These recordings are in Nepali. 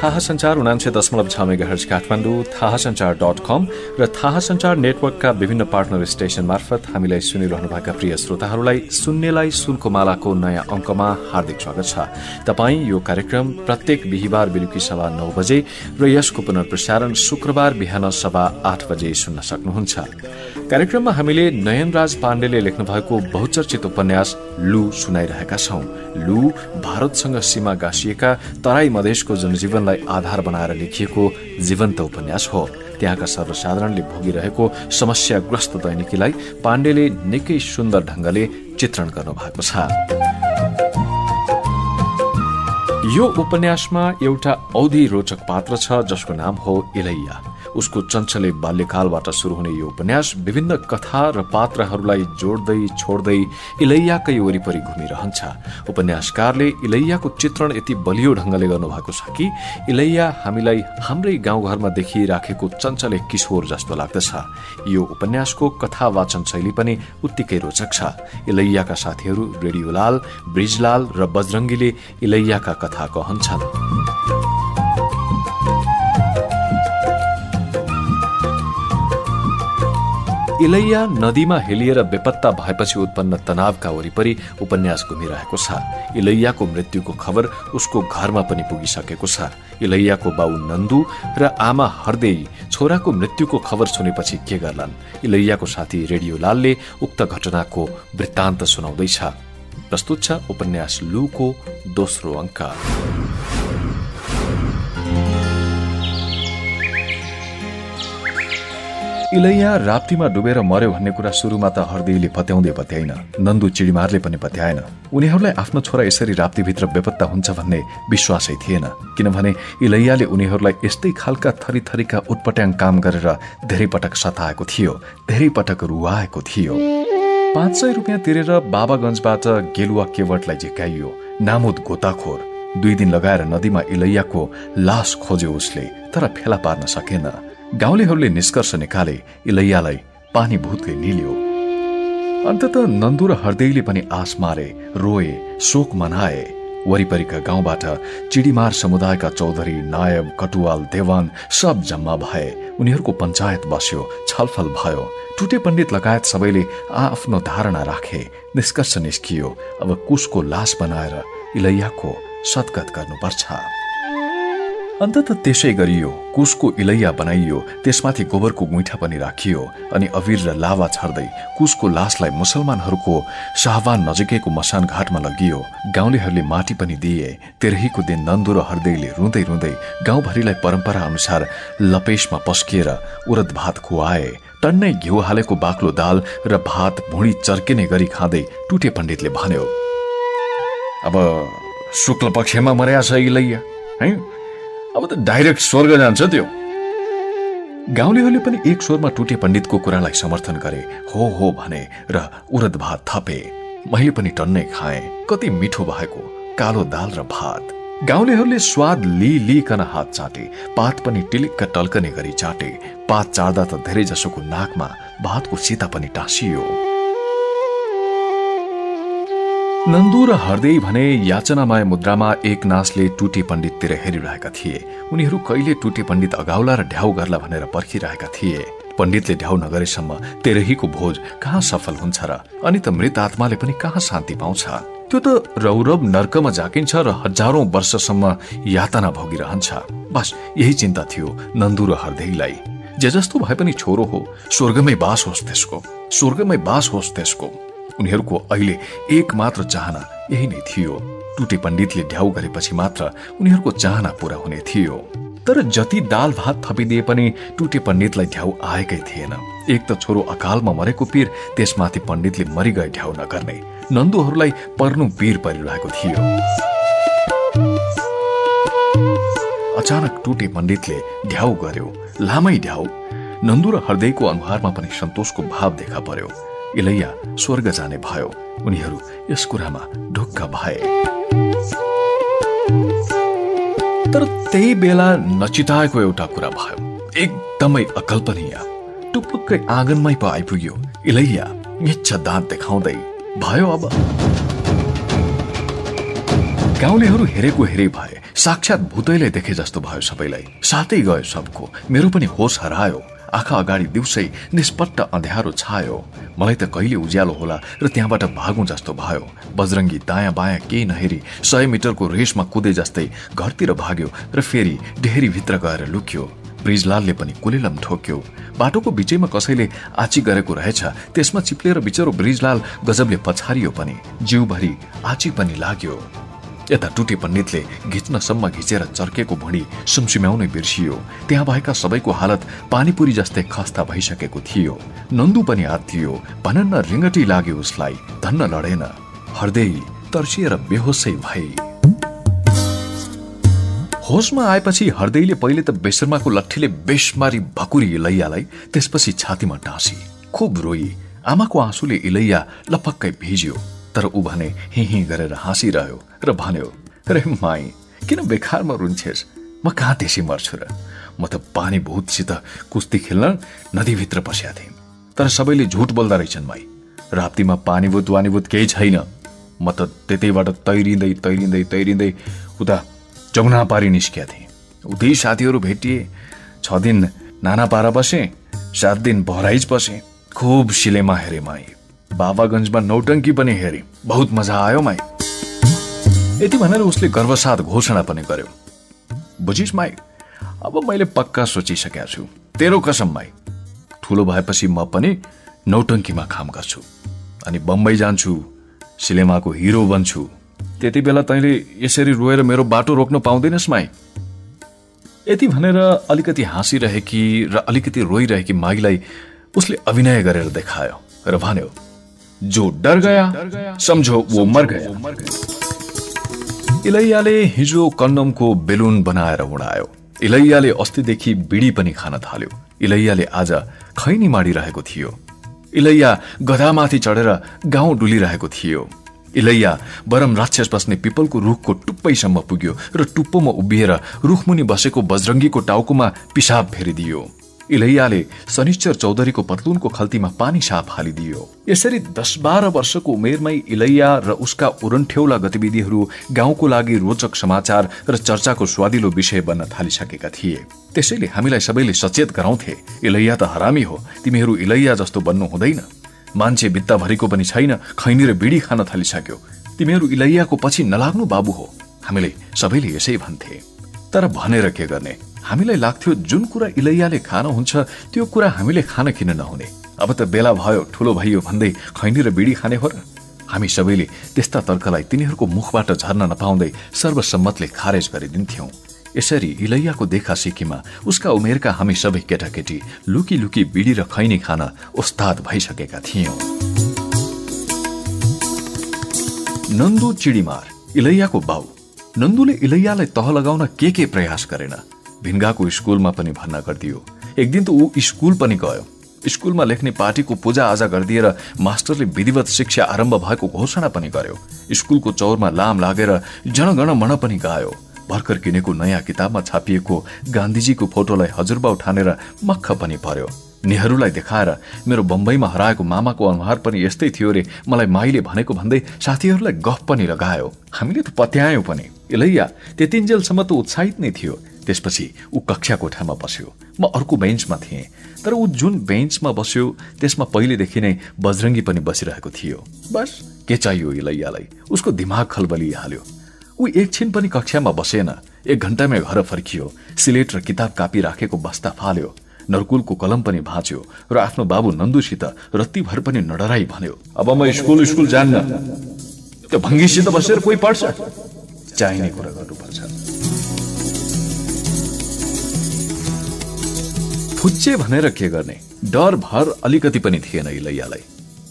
थाहा संचार उनान्से दशमलव छ मेगा हर्ज काठमाडौँ थाहा संचार डट कम र थाहा संचार नेटवर्कका विभिन्न पार्टनर स्टेशन मार्फत हामीलाई सुनिरहनुभएका प्रिय श्रोताहरूलाई सुन्नेलाई सुनको मालाको नयाँ अङ्कमा हार्दिक स्वागत छ। तपाईँ यो कार्यक्रम प्रत्येक बिहिबार बेलुकी सभा नौ बजे र यसको पुनर्प्रसारण शुक्रबार बिहान सभा आठ बजे सुन्न सक्नुहुन्छ। कार्यक्रममा हामीले नयनराज पाण्डेले लेख्नु भएको बहुचर्चित उपन्यास लु सुनाइरहेका छौं। लु भारतसँग सीमा गाँसिएका तराई मधेसको जनजीवनलाई आधार बनाएर लेखिएको जीवन्त उपन्यास हो। त्यहाँका सर्वसाधारणले भोगिरहेको समस्याग्रस्त दैनिकीलाई पाण्डेले निकै सुन्दर ढंगले चित्रण गर्नु भएको छ। यो उपन्यासमा एउटा औधी रोचक पात्र छ जसको नाम हो इलैया। उसको चञ्चले बाल्यकालबाट शुरू हुने यो उपन्यास विभिन्न कथा र पात्रहरूलाई जोड्दै छोड्दै इलैयाकै वरिपरि घुमिरहन्छ। उपन्यासकारले इलैयाको चित्रण यति बलियो ढंगले गर्नुभएको छ कि इलैया हामीलाई हाम्रै गाउँघरमा देखिराखेको चञ्चले किशोर जस्तो लाग्दछ। यो उपन्यासको कथा वाचन शैली पनि उत्तिकै रोचक छ। इलैयाका साथीहरू रेडियोलाल ब्रिजलाल र बजरङ्गीले इलैयाका कथा कहन्छन्। इलैया नदीमा हेलिएर बेपत्ता भएपछि उत्पन्न तनावका वरिपरि उपन्यास घुमिरहेको छ। इलैयाको मृत्युको खबर उसको घरमा पनि पुगिसकेको छ। इलैयाको बाउ नन्दु र आमा हर्देई छोराको मृत्युको खबर सुनेपछि के गर्लान्? इलैयाको साथी रेडियो लालले उक्त घटनाको वृत्तान्त सुनाउँदैछ। प्रस्तुत छ उपन्यास लुको दोस्रो अङ्क। इलैया राप्तीमा डुबेर मर्यो भन्ने कुरा सुरुमा त हर्देईले पत्याउँदै पत्याइन नन्दु चिडिमारले पनि पत्याएन। उनीहरूलाई आफ्नो छोरा यसरी राप्तीभित्र बेपत्ता हुन्छ भन्ने विश्वासै थिएन। किनभने इलैयाले उनीहरूलाई यस्तै खालका थरी थरीका उटपट्याङ काम गरेर धेरै पटक सताएको थियो धेरै पटक रुवाएको थियो। पाँच सय रुपियाँ तिरेर बाबागंजबाट गेलुवा केवटलाई झिकाइयो। नामुद गोताखोर। दुई दिन लगाएर नदीमा इलैयाको लास खोज्यो उसले तर फेला पार्न सकेन। गाउँलेहरूले निष्कर्ष निकाले इलैयालाई पानी भूतले निल्यो। अन्तत नन्दु र हर्देईले पनि आश मारे रोए शोक मनाए। वरिपरिका गाउँबाट चिडीमार समुदायका चौधरी नायब कटुवाल देवान सब जम्मा भए। उनीहरूको पञ्चायत बस्यो छलफल भयो। टुटे पण्डित लगायत सबैले आफ्नो धारणा राखे निष्कर्ष निस्कियो। अब कुशको लास बनाएर इलैयाको सत्कत गर्नुपर्छ? अन्तत त्यसै गरियो कुशको इलैया बनाइयो त्यसमाथि गोबरको गुइठा पनि राखियो अनि अविर र लावा छर्दै कुशको लासलाई मुसलमानहरूको शाहवान नजिकैको मसान घाटमा लगियो। गाउँलेहरूले माटी पनि दिए। तेरहीको दिन नन्दु र हर्दैले रुँदै रुँदै गाउँभरिलाई परम्परा अनुसार लपेशमा पस्किएर उरद भात खुवाए। टन्नै घिउ हालेको बाक्लो दाल र भात भुँडी चर्किने गरी खाँदै टुटे पण्डितले भन्यो अब शुक्ल पक्षमा मर्या छ इलैया है? अब त डाइरेक्ट स्वर्ग जान्छ त्यो। गाउँलेहरूले पनि एक स्वरमा टुटे पण्डितको कुरालाई समर्थन गरे हो हो भने र उरद भात थपे मैले पनि टन्नै खाए कति मिठो भएको कालो दाल र भात। गाउँलेहरूले स्वाद लि लिकन हात चाटे पात पनि टिलिक्क टल्कने गरी चाटे पात चाड्दा त धेरै जसोको नाकमा भातको सीता पनि टाँसियो। नन्दु र हर्दै भने याचनामय मुद्रामा एक नासले टुटे पण्डिततिर हेरिरहेका थिए। उनीहरू कहिले टुटे पण्डित अगाउला र ढ्याउ गर्ला भनेर पर्खिरहेका थिए। पण्डितले ढ्याउ नगरेसम्म तेरहीको भोज कहाँ सफल हुन्छ र अनि त मृत आत्माले पनि कहाँ शान्ति पाउँछ? त्यो त रौरव नर्कमा जाकिन्छ र हजारौं वर्षसम्म यातना भोगिरहन्छ। बस यही चिन्ता थियो नन्दु र हर्दैलाई। जे जस्तो भए पनि छोरो हो स्वर्गमै बास होस् त्यसको। स्वर्गमै बास होस् त्यसको। उनीहरूको अहिले एक मात्र चाहना यही नै थियो। टुटे पण्डितले ढ्याउ गरेपछि मात्र उनीहरूको चाहना पूरा हुने थियो। तर जति दाल भात थपिदिए पनि टुटे पण्डितलाई ढ्याउ आएकै थिएन। एक त छोरो अकालमा मरेको पीर त्यसमाथि पण्डितले मरिगए ढ्याउ नगर्ने। नन्दुहरूलाई पर्नु पीर परिरहेको थियो। अचानक टुटे पण्डितले ढ्याउ गर्यो। लामै ढ्याउ। नन्दु र हृदयको अनुहारमा पनि सन्तोषको भाव देखा पर्यो। इलैया स्वर्ग जाने भयो। उनीहरू यस कुरामा ढुक्क भए। तर त्यही बेला नचिताएको एउटा कुरा भयो। एकदमै अकल्पनीय। टुप्लुक्कै आँगनमै पो आइपुग्यो। इलैया मिच्छ दाँत देखाउँदै भयो अब। गाउँलेहरू हेरेको हेरे भए साक्षात भूतैले देखे जस्तो भयो सबैलाई। साथै गयो सबको। मेरो पनि होस हरायो। आँखा अगाडि दिउँसै निष्पट्ट अँध्यारो छायो। मलाई त कहिले उज्यालो होला र त्यहाँबाट भागौँ जस्तो भयो। बजरङ्गी दायाँ बायाँ केही नहेरी सय मिटरको रेसमा कुदे जस्तै घरतिर भाग्यो र फेरि डेहरीभित्र गएर लुक्यो। ब्रिजलालले पनि कुलेलम ठोक्यो। बाटोको बिचैमा कसैले आची गरेको रहेछ त्यसमा चिप्लेर बिचरो ब्रिजलाल गजबले पछारियो पनि। जिउभरि आची पनि लाग्यो। यता टुटे पण्डितले घिच्नसम्म घिचेर चर्केको भुँडी सुमसुम्याउनै बिर्सियो। त्यहाँ भएका सबैको हालत पानीपुरी जस्तै खस्ता भइसकेको थियो। नन्दु पनि आत्तियो भनन्न रिङ्गटी लाग्यो उसलाई। धन्न लडेन। हर्दै तर्सिएर बेहोसै भए। होसमा आएपछि हर्दैले पहिले त बेसर्माको लट्ठीले बेसमारी भकुरी इलैयालाई त्यसपछि छातीमा टाँसी। खुब रोई। आमाको आँसुले इलैया लपक्कै भिज्यो। तर ऊ भने हि हि गरेर हाँसिरह्यो र भन्यो रे माई किन बेखारमा रुन्छेस्? म कहाँ त्यसै मर्छु र? म त पानी भूतसित कुस्ती खेल्न नदीभित्र पस्या थिएँ। तर सबैले झुट बोल्दा रहेछन् माई। राप्तीमा पानीभूत वानीभूत केही छैन। म त त्यतैबाट तैरिँदै तैरिँदै तैरिँदै उता जमुना पारी निस्किया थिएँ। उतै साथीहरू भेटिए। छ दिन नाना पारा बसेँ सात दिन भराइज बसेँ। खुब सिलेमा हेरे माई। बाबागंजमा नौटङ्की पनि हेरे। बहुत मजा आयो माई। यति भनेर उसले गर्वसाथ घोषणा पनि गर्यो। बुझिस् माई अब मैले पक्का सोचिसकेका छु। तेरो कसम माई ठुलो भएपछि म पनि नौटङ्कीमा काम गर्छु। अनि बम्बई जान्छु सिनेमाको हिरो बन्छु। त्यति बेला तैँले यसरी रोएर मेरो बाटो रोक्न पाउँदैनस् माई। यति भनेर अलिकति हाँसिरहेकी र अलिकति रोइरहेकी माईलाई उसले अभिनय गरेर देखायो र भन्यो जो डर गया समझो वो मर गया। इलैयाले हिजो कन्डमको बेलुन बनाएर उडायो। इलैयाले अस्तिदेखि बिडी पनि खान थाल्यो। इलैयाले आज खैनी माडिरहेको थियो। इलैया गधामाथि चढेर गाउँ डुलिरहेको थियो। इलैया बरम राक्षस बस्ने पिपलको रुखको टुप्पैसम्म पुग्यो र टुप्पोमा उभिएर रुखमुनि बसेको बजरङ्गीको टाउकोमा पिसाब फेरिदियो। इलैयाले शनिश्चर चौधरीको पतलुनको खल्तीमा पानी साप हालिदियो। यसरी दस बाह्र वर्षको उमेरमै इलैया र उसका उरन्ठेउला गतिविधिहरू गाउँको लागि रोचक समाचार र चर्चाको स्वादिलो विषय बन्न थालिसकेका थिए। त्यसैले हामीलाई सबैले सचेत गराउँथे इलैया त हरामी हो तिमीहरू इलैया जस्तो बन्नु हुँदैन। मान्छे भित्ताभरिको पनि छैन खैनी र बिडी खान थालिसक्यो। तिमीहरू इलैयाको पछि नलाग्नु बाबु हो हामीले सबैले यसै भन्थे। तर भनेर के गर्ने? हामीलाई लाग्थ्यो जुन कुरा इलैयाले खान हुन्छ त्यो कुरा हामीले खान किन नहुने? अब त बेला भयो ठुलो भइयो भन्दै खैनी र बिडी खाने हो र हामी सबैले त्यस्ता तर्कलाई तिनीहरूको मुखबाट झर्न नपाउँदै सर्वसम्मतले खारेज गरिदिन्थ्यौं। यसरी इलैयाको देखा सिकीमा उसका उमेरका हामी सबै केटाकेटी लुकी लुकी बिडी र खैनी खान उस्ताद भइसकेका थियौं। नन्दु चिडीमार इलैयाको बाउ। नन्दुले इलैयालाई तह लगाउन के के प्रयास गरेन? भिन्गाको स्कुलमा पनि भन्न गरिदियो। एक दिन त ऊ स्कुल पनि गयो। स्कुलमा लेख्ने पार्टीको पूजा आजा गरिदिएर मास्टरले विधिवत शिक्षा आरम्भ भएको घोषणा पनि गर्यो। स्कुलको चौरमा लाम लागेर जनगण मन पनि गायो। भर्खर किनेको नयाँ किताबमा छापिएको गान्धीजीको फोटोलाई हजुरबा उठानेर मक्ख पनि पर्यो। नेहरूलाई देखाएर मेरो बम्बईमा हराएको मामाको अनुहार पनि यस्तै थियो रे मलाई माईले भनेको भन्दै साथीहरूलाई गफ पनि लगायो। हामीले त पत्यायौँ पनि। इलैया त्यतिन्जेलसम्म त उत्साहित नै थियो। त्यसपछि ऊ कक्षा कोठामा बस्यो। म अर्को बेन्चमा थिएँ तर ऊ जुन बेन्चमा बस्यो त्यसमा पहिलेदेखि नै बजरङ्गी पनि बसिरहेको थियो। बस के चाहियो इलैयालाई उसको दिमाग खलबलिहाल्यो। ऊ एकछिन पनि कक्षामा बसेन एक घन्टामै घर फर्कियो सिलेट र किताब कापी राखेको बस्ता फाल्यो नरकुलको कलम पनि भाँच्यो र आफ्नो बाबु नन्दुसित रत्तीभर पनि नडराई भन्यो अब म स्कुल स्कुल जान्न। त्यो भङ्गीसित बसेर कोही पढ्छ? चाहिने कुरा गर्नुपर्छ। फुच्चे भनेर के गर्ने? डर भर अलिकति पनि थिएन इलैयालाई।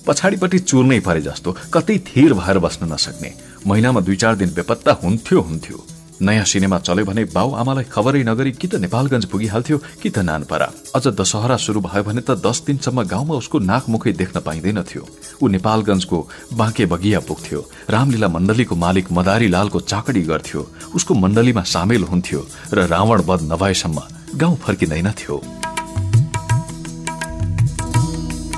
पछाडिपट्टि चुर्नै परे जस्तो कतै थिर भएर बस्न नसक्ने। महिनामा दुई चार दिन बेपत्ता हुन्थ्यो हुन्थ्यो। नयाँ सिनेमा चल्यो भने बाउ आमालाई खबरै नगरी कि त नेपालगञ्ज पुगिहाल्थ्यो कि त नानपरा। अझ दशहरा सुरु भयो भने त दस दिनसम्म गाउँमा उसको नाकमुखै देख्न पाइँदैनथ्यो। ऊ नेपालगञ्जको बाँके बगिया पुग्थ्यो। रामलीला मण्डलीको मालिक मदारी लालको चाकडी गर्थ्यो। उसको मण्डलीमा सामेल हुन्थ्यो र रावण बध नभएसम्म गाउँ फर्किँदैनथ्यो।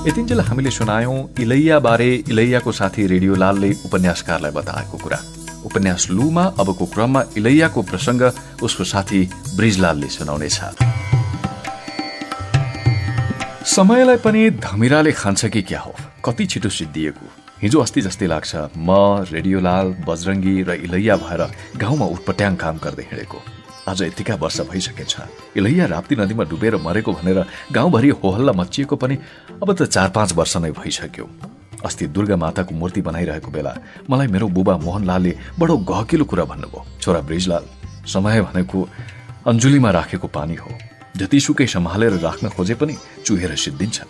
यतिन्जेल हामीले सुनायौं इलैया बारे इलैयाको साथी रेडियो लालले उपन्यासकारलाई बताएको कुरा। उपन्यास लुमा अबको क्रममा इलैयाको प्रसङ्ग उसको साथी ब्रिजलालले सुनाउनेछ। समयलाई पनि धमिराले खान्छ कि क्या हो? कति छिटो सिद्धिएको? हिजो अस्ति जस्तै लाग्छ म रेडियोलाल बजरङ्गी र इलैया भएर गाउँमा उटपट्याङ काम गर्दै हिँडेको। आज यतिका वर्ष भइसकेछ। इलैया राप्ती नदीमा डुबेर मरेको भनेर गाउँभरि होहल्ला मचिएको पनि अब त चार पाँच वर्ष नै भइसक्यो। अस्ति दुर्गा माताको मूर्ति बनाइरहेको बेला मलाई मेरो बुबा मोहनलालले बडो गहकिलो कुरा भन्नुभयो। छोरा ब्रिजलाल समय भनेको अन्जुलीमा राखेको पानी हो। जतिसुकै सम्हालेर राख्न खोजे पनि चुहेर सिद्धिन्छ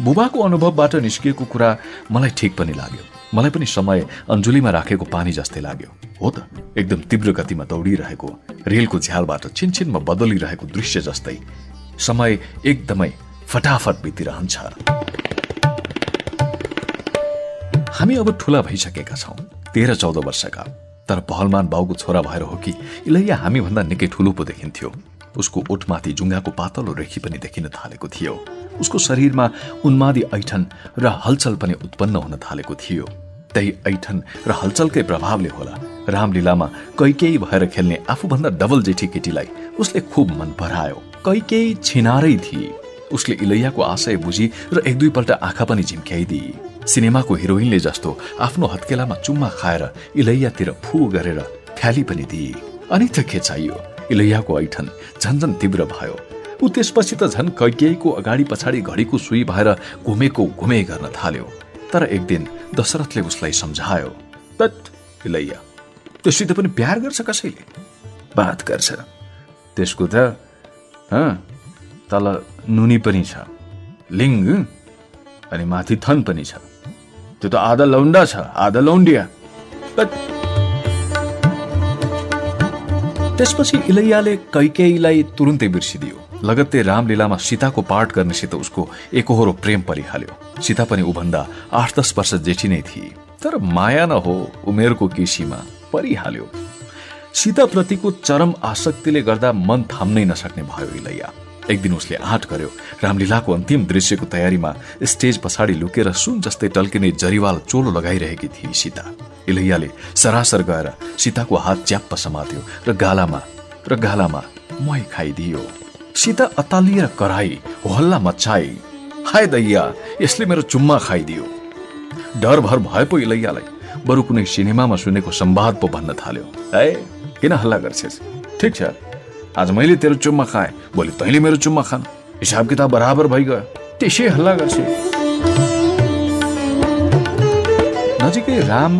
बुबाको अनुभवबाट निस्किएको कुरा मलाई ठिक पनि लाग्यो। मलाई पनि समय अन्जुलीमा राखेको पानी जस्तै लाग्यो। हो त। एकदम तीव्र गतिमा दौडिरहेको रेलको झ्यालबाट छिनछिनमा बदलिरहेको दृश्य जस्तै समय एकदमै फटाफट बितिरहन्छ। हामी अब ठुला भइसकेका छौँ तेह्र चौध वर्षका। तर पहलमान बाउको छोरा भएर हो कि इलैया हामीभन्दा निकै ठुलो पो देखिन्थ्यो। उसको ओठमाथि जुङ्गाको पातलो रेखी पनि देखिन थालेको थियो। उसको शरीरमा उन्मादी ऐठन र हलचल पनि उत्पन्न हुन थालेको थियो। त्यही ऐठन र हलचलकै प्रभावले होला रामलीलामा कैकेही भएर खेल्ने आफूभन्दा डबल जेठी केटीलाई उसले खुब मन परायो। कैकेही छिनारै थिए। उसले इलैयाको आशय बुझी र एक दुईपल्ट आँखा पनि झिम्क्याइदिए सिनेमाको हिरोइनले जस्तो आफ्नो हत्केलामा चुम्मा खाएर इलैयातिर फु गरेर फ्याली पनि दिए। अनि त के चाहियो? इलैयाको ऐठन झन्झन तीव्र भयो। ऊ त्यसपछि त झन् कैकेयीको अगाडि पछाडि घडीको सुई भएर घुमेको घुमे गर्न थाल्यो। तर एक दिन दशरथले उसलाई सम्झायो तट इलैया त्योसित पनि प्यार गर्छ कसैले? बात गर्छ। त्यसको त तल नुनी पनि छ लिङ्ग अनि माथि थन पनि छ। त्यो त आधा लौन्डा छ आधा लौन्डिया। त्यसपछि इलैयाले कैकेयीलाई तुरुन्तै बिर्सिदियो। लगत्तै रामलीलामा सीताको पाठ गर्नेसित उसको एकहोरो प्रेम परिहाल्यो। सीता पनि उभन्दा आठ दस वर्ष जेठी नै थिए। तर माया न हो उमेरको केसीमा। परिहाल्यो। सीताप्रतिको चरम आसक्तिले गर्दा मन थाम्नै नसक्ने भयो इलैया। एक दिन उसले आँट गर्यो रामलीलाको अन्तिम दृश्यको तयारीमा स्टेज पछाडि लुकेर सुन जस्तै टल्किने जरिवाल चोलो लगाइरहेकी थिए सीता। इलैयाले सरासर गएर सीताको हात च्याप्प समात्यो र गालामा र गालामा मै खाइदियो। सीता अतालिएर कराई हल्ला मचाई हाय दैया यसले मेरो चुम्मा खाइदियो। डर भर भए पो इलैयालाई। बरु कुनै सिनेमामा सुनेको सम्वाद पो भन्न थाल्यो। है? किन हल्ला गर्छेस्? ठिक छ। आज मैले तेरो चुम्मा खाएँ भोलि तैँले मेरो चुम्मा खान। हिसाब किताब बराबर भइगयो। त्यसै हल्ला गर्छ। नजिकै राम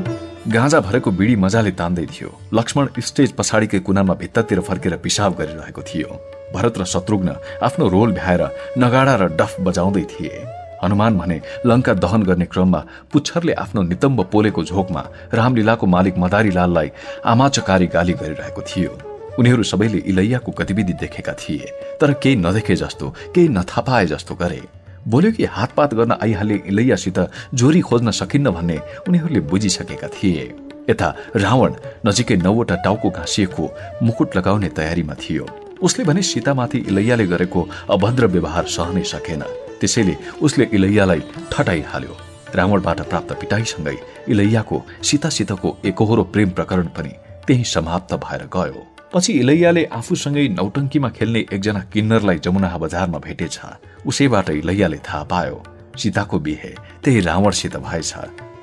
गाँजा भरेको बिडी मजाले तान्दै थियो। लक्ष्मण स्टेज पछाडिकै कुनामा भित्तातिर फर्केर पिसाब गरिरहेको थियो। भरत र शत्रुघ्न आफ्नो रोल भ्याएर नगाडा र डफ बजाउँदै थिए। हनुमान भने लङ्का दहन गर्ने क्रममा पुच्छरले आफ्नो नितम्ब पोलेको झोकमा रामलीलाको मालिक मदारी लाललाई आमाचकारी गाली गरिरहेको थियो। उनीहरू सबैले इलैयाको गतिविधि देखेका थिए तर केही नदेखे जस्तो केही नथापाए जस्तो गरे। बोल्यो कि हातपात गर्न आइहाले इलैयासित जोरी खोज्न सकिन्न भन्ने उनीहरूले बुझिसकेका थिए। यता रावण नजिकै नौवटा टाउको घाँसिएको मुकुट लगाउने तयारीमा थियो। उसले भने सीतामाथि इलैयाले गरेको अभद्र व्यवहार सहनै सकेन। त्यसैले उसले इलैयालाई ठटाइहाल्यो। रावणबाट प्राप्त पिटाईसँगै इलैयाको सीतासितको एकहोरो प्रेम प्रकरण पनि त्यही समाप्त भएर गयो। पछि इलैयाले आफूसँगै नौटङ्कीमा खेल्ने एकजना किन्नरलाई जमुना बजारमा भेटेछ। उसैबाट इलैयाले थाहा पायो सीताको बिहे त्यही रावणसित भएछ।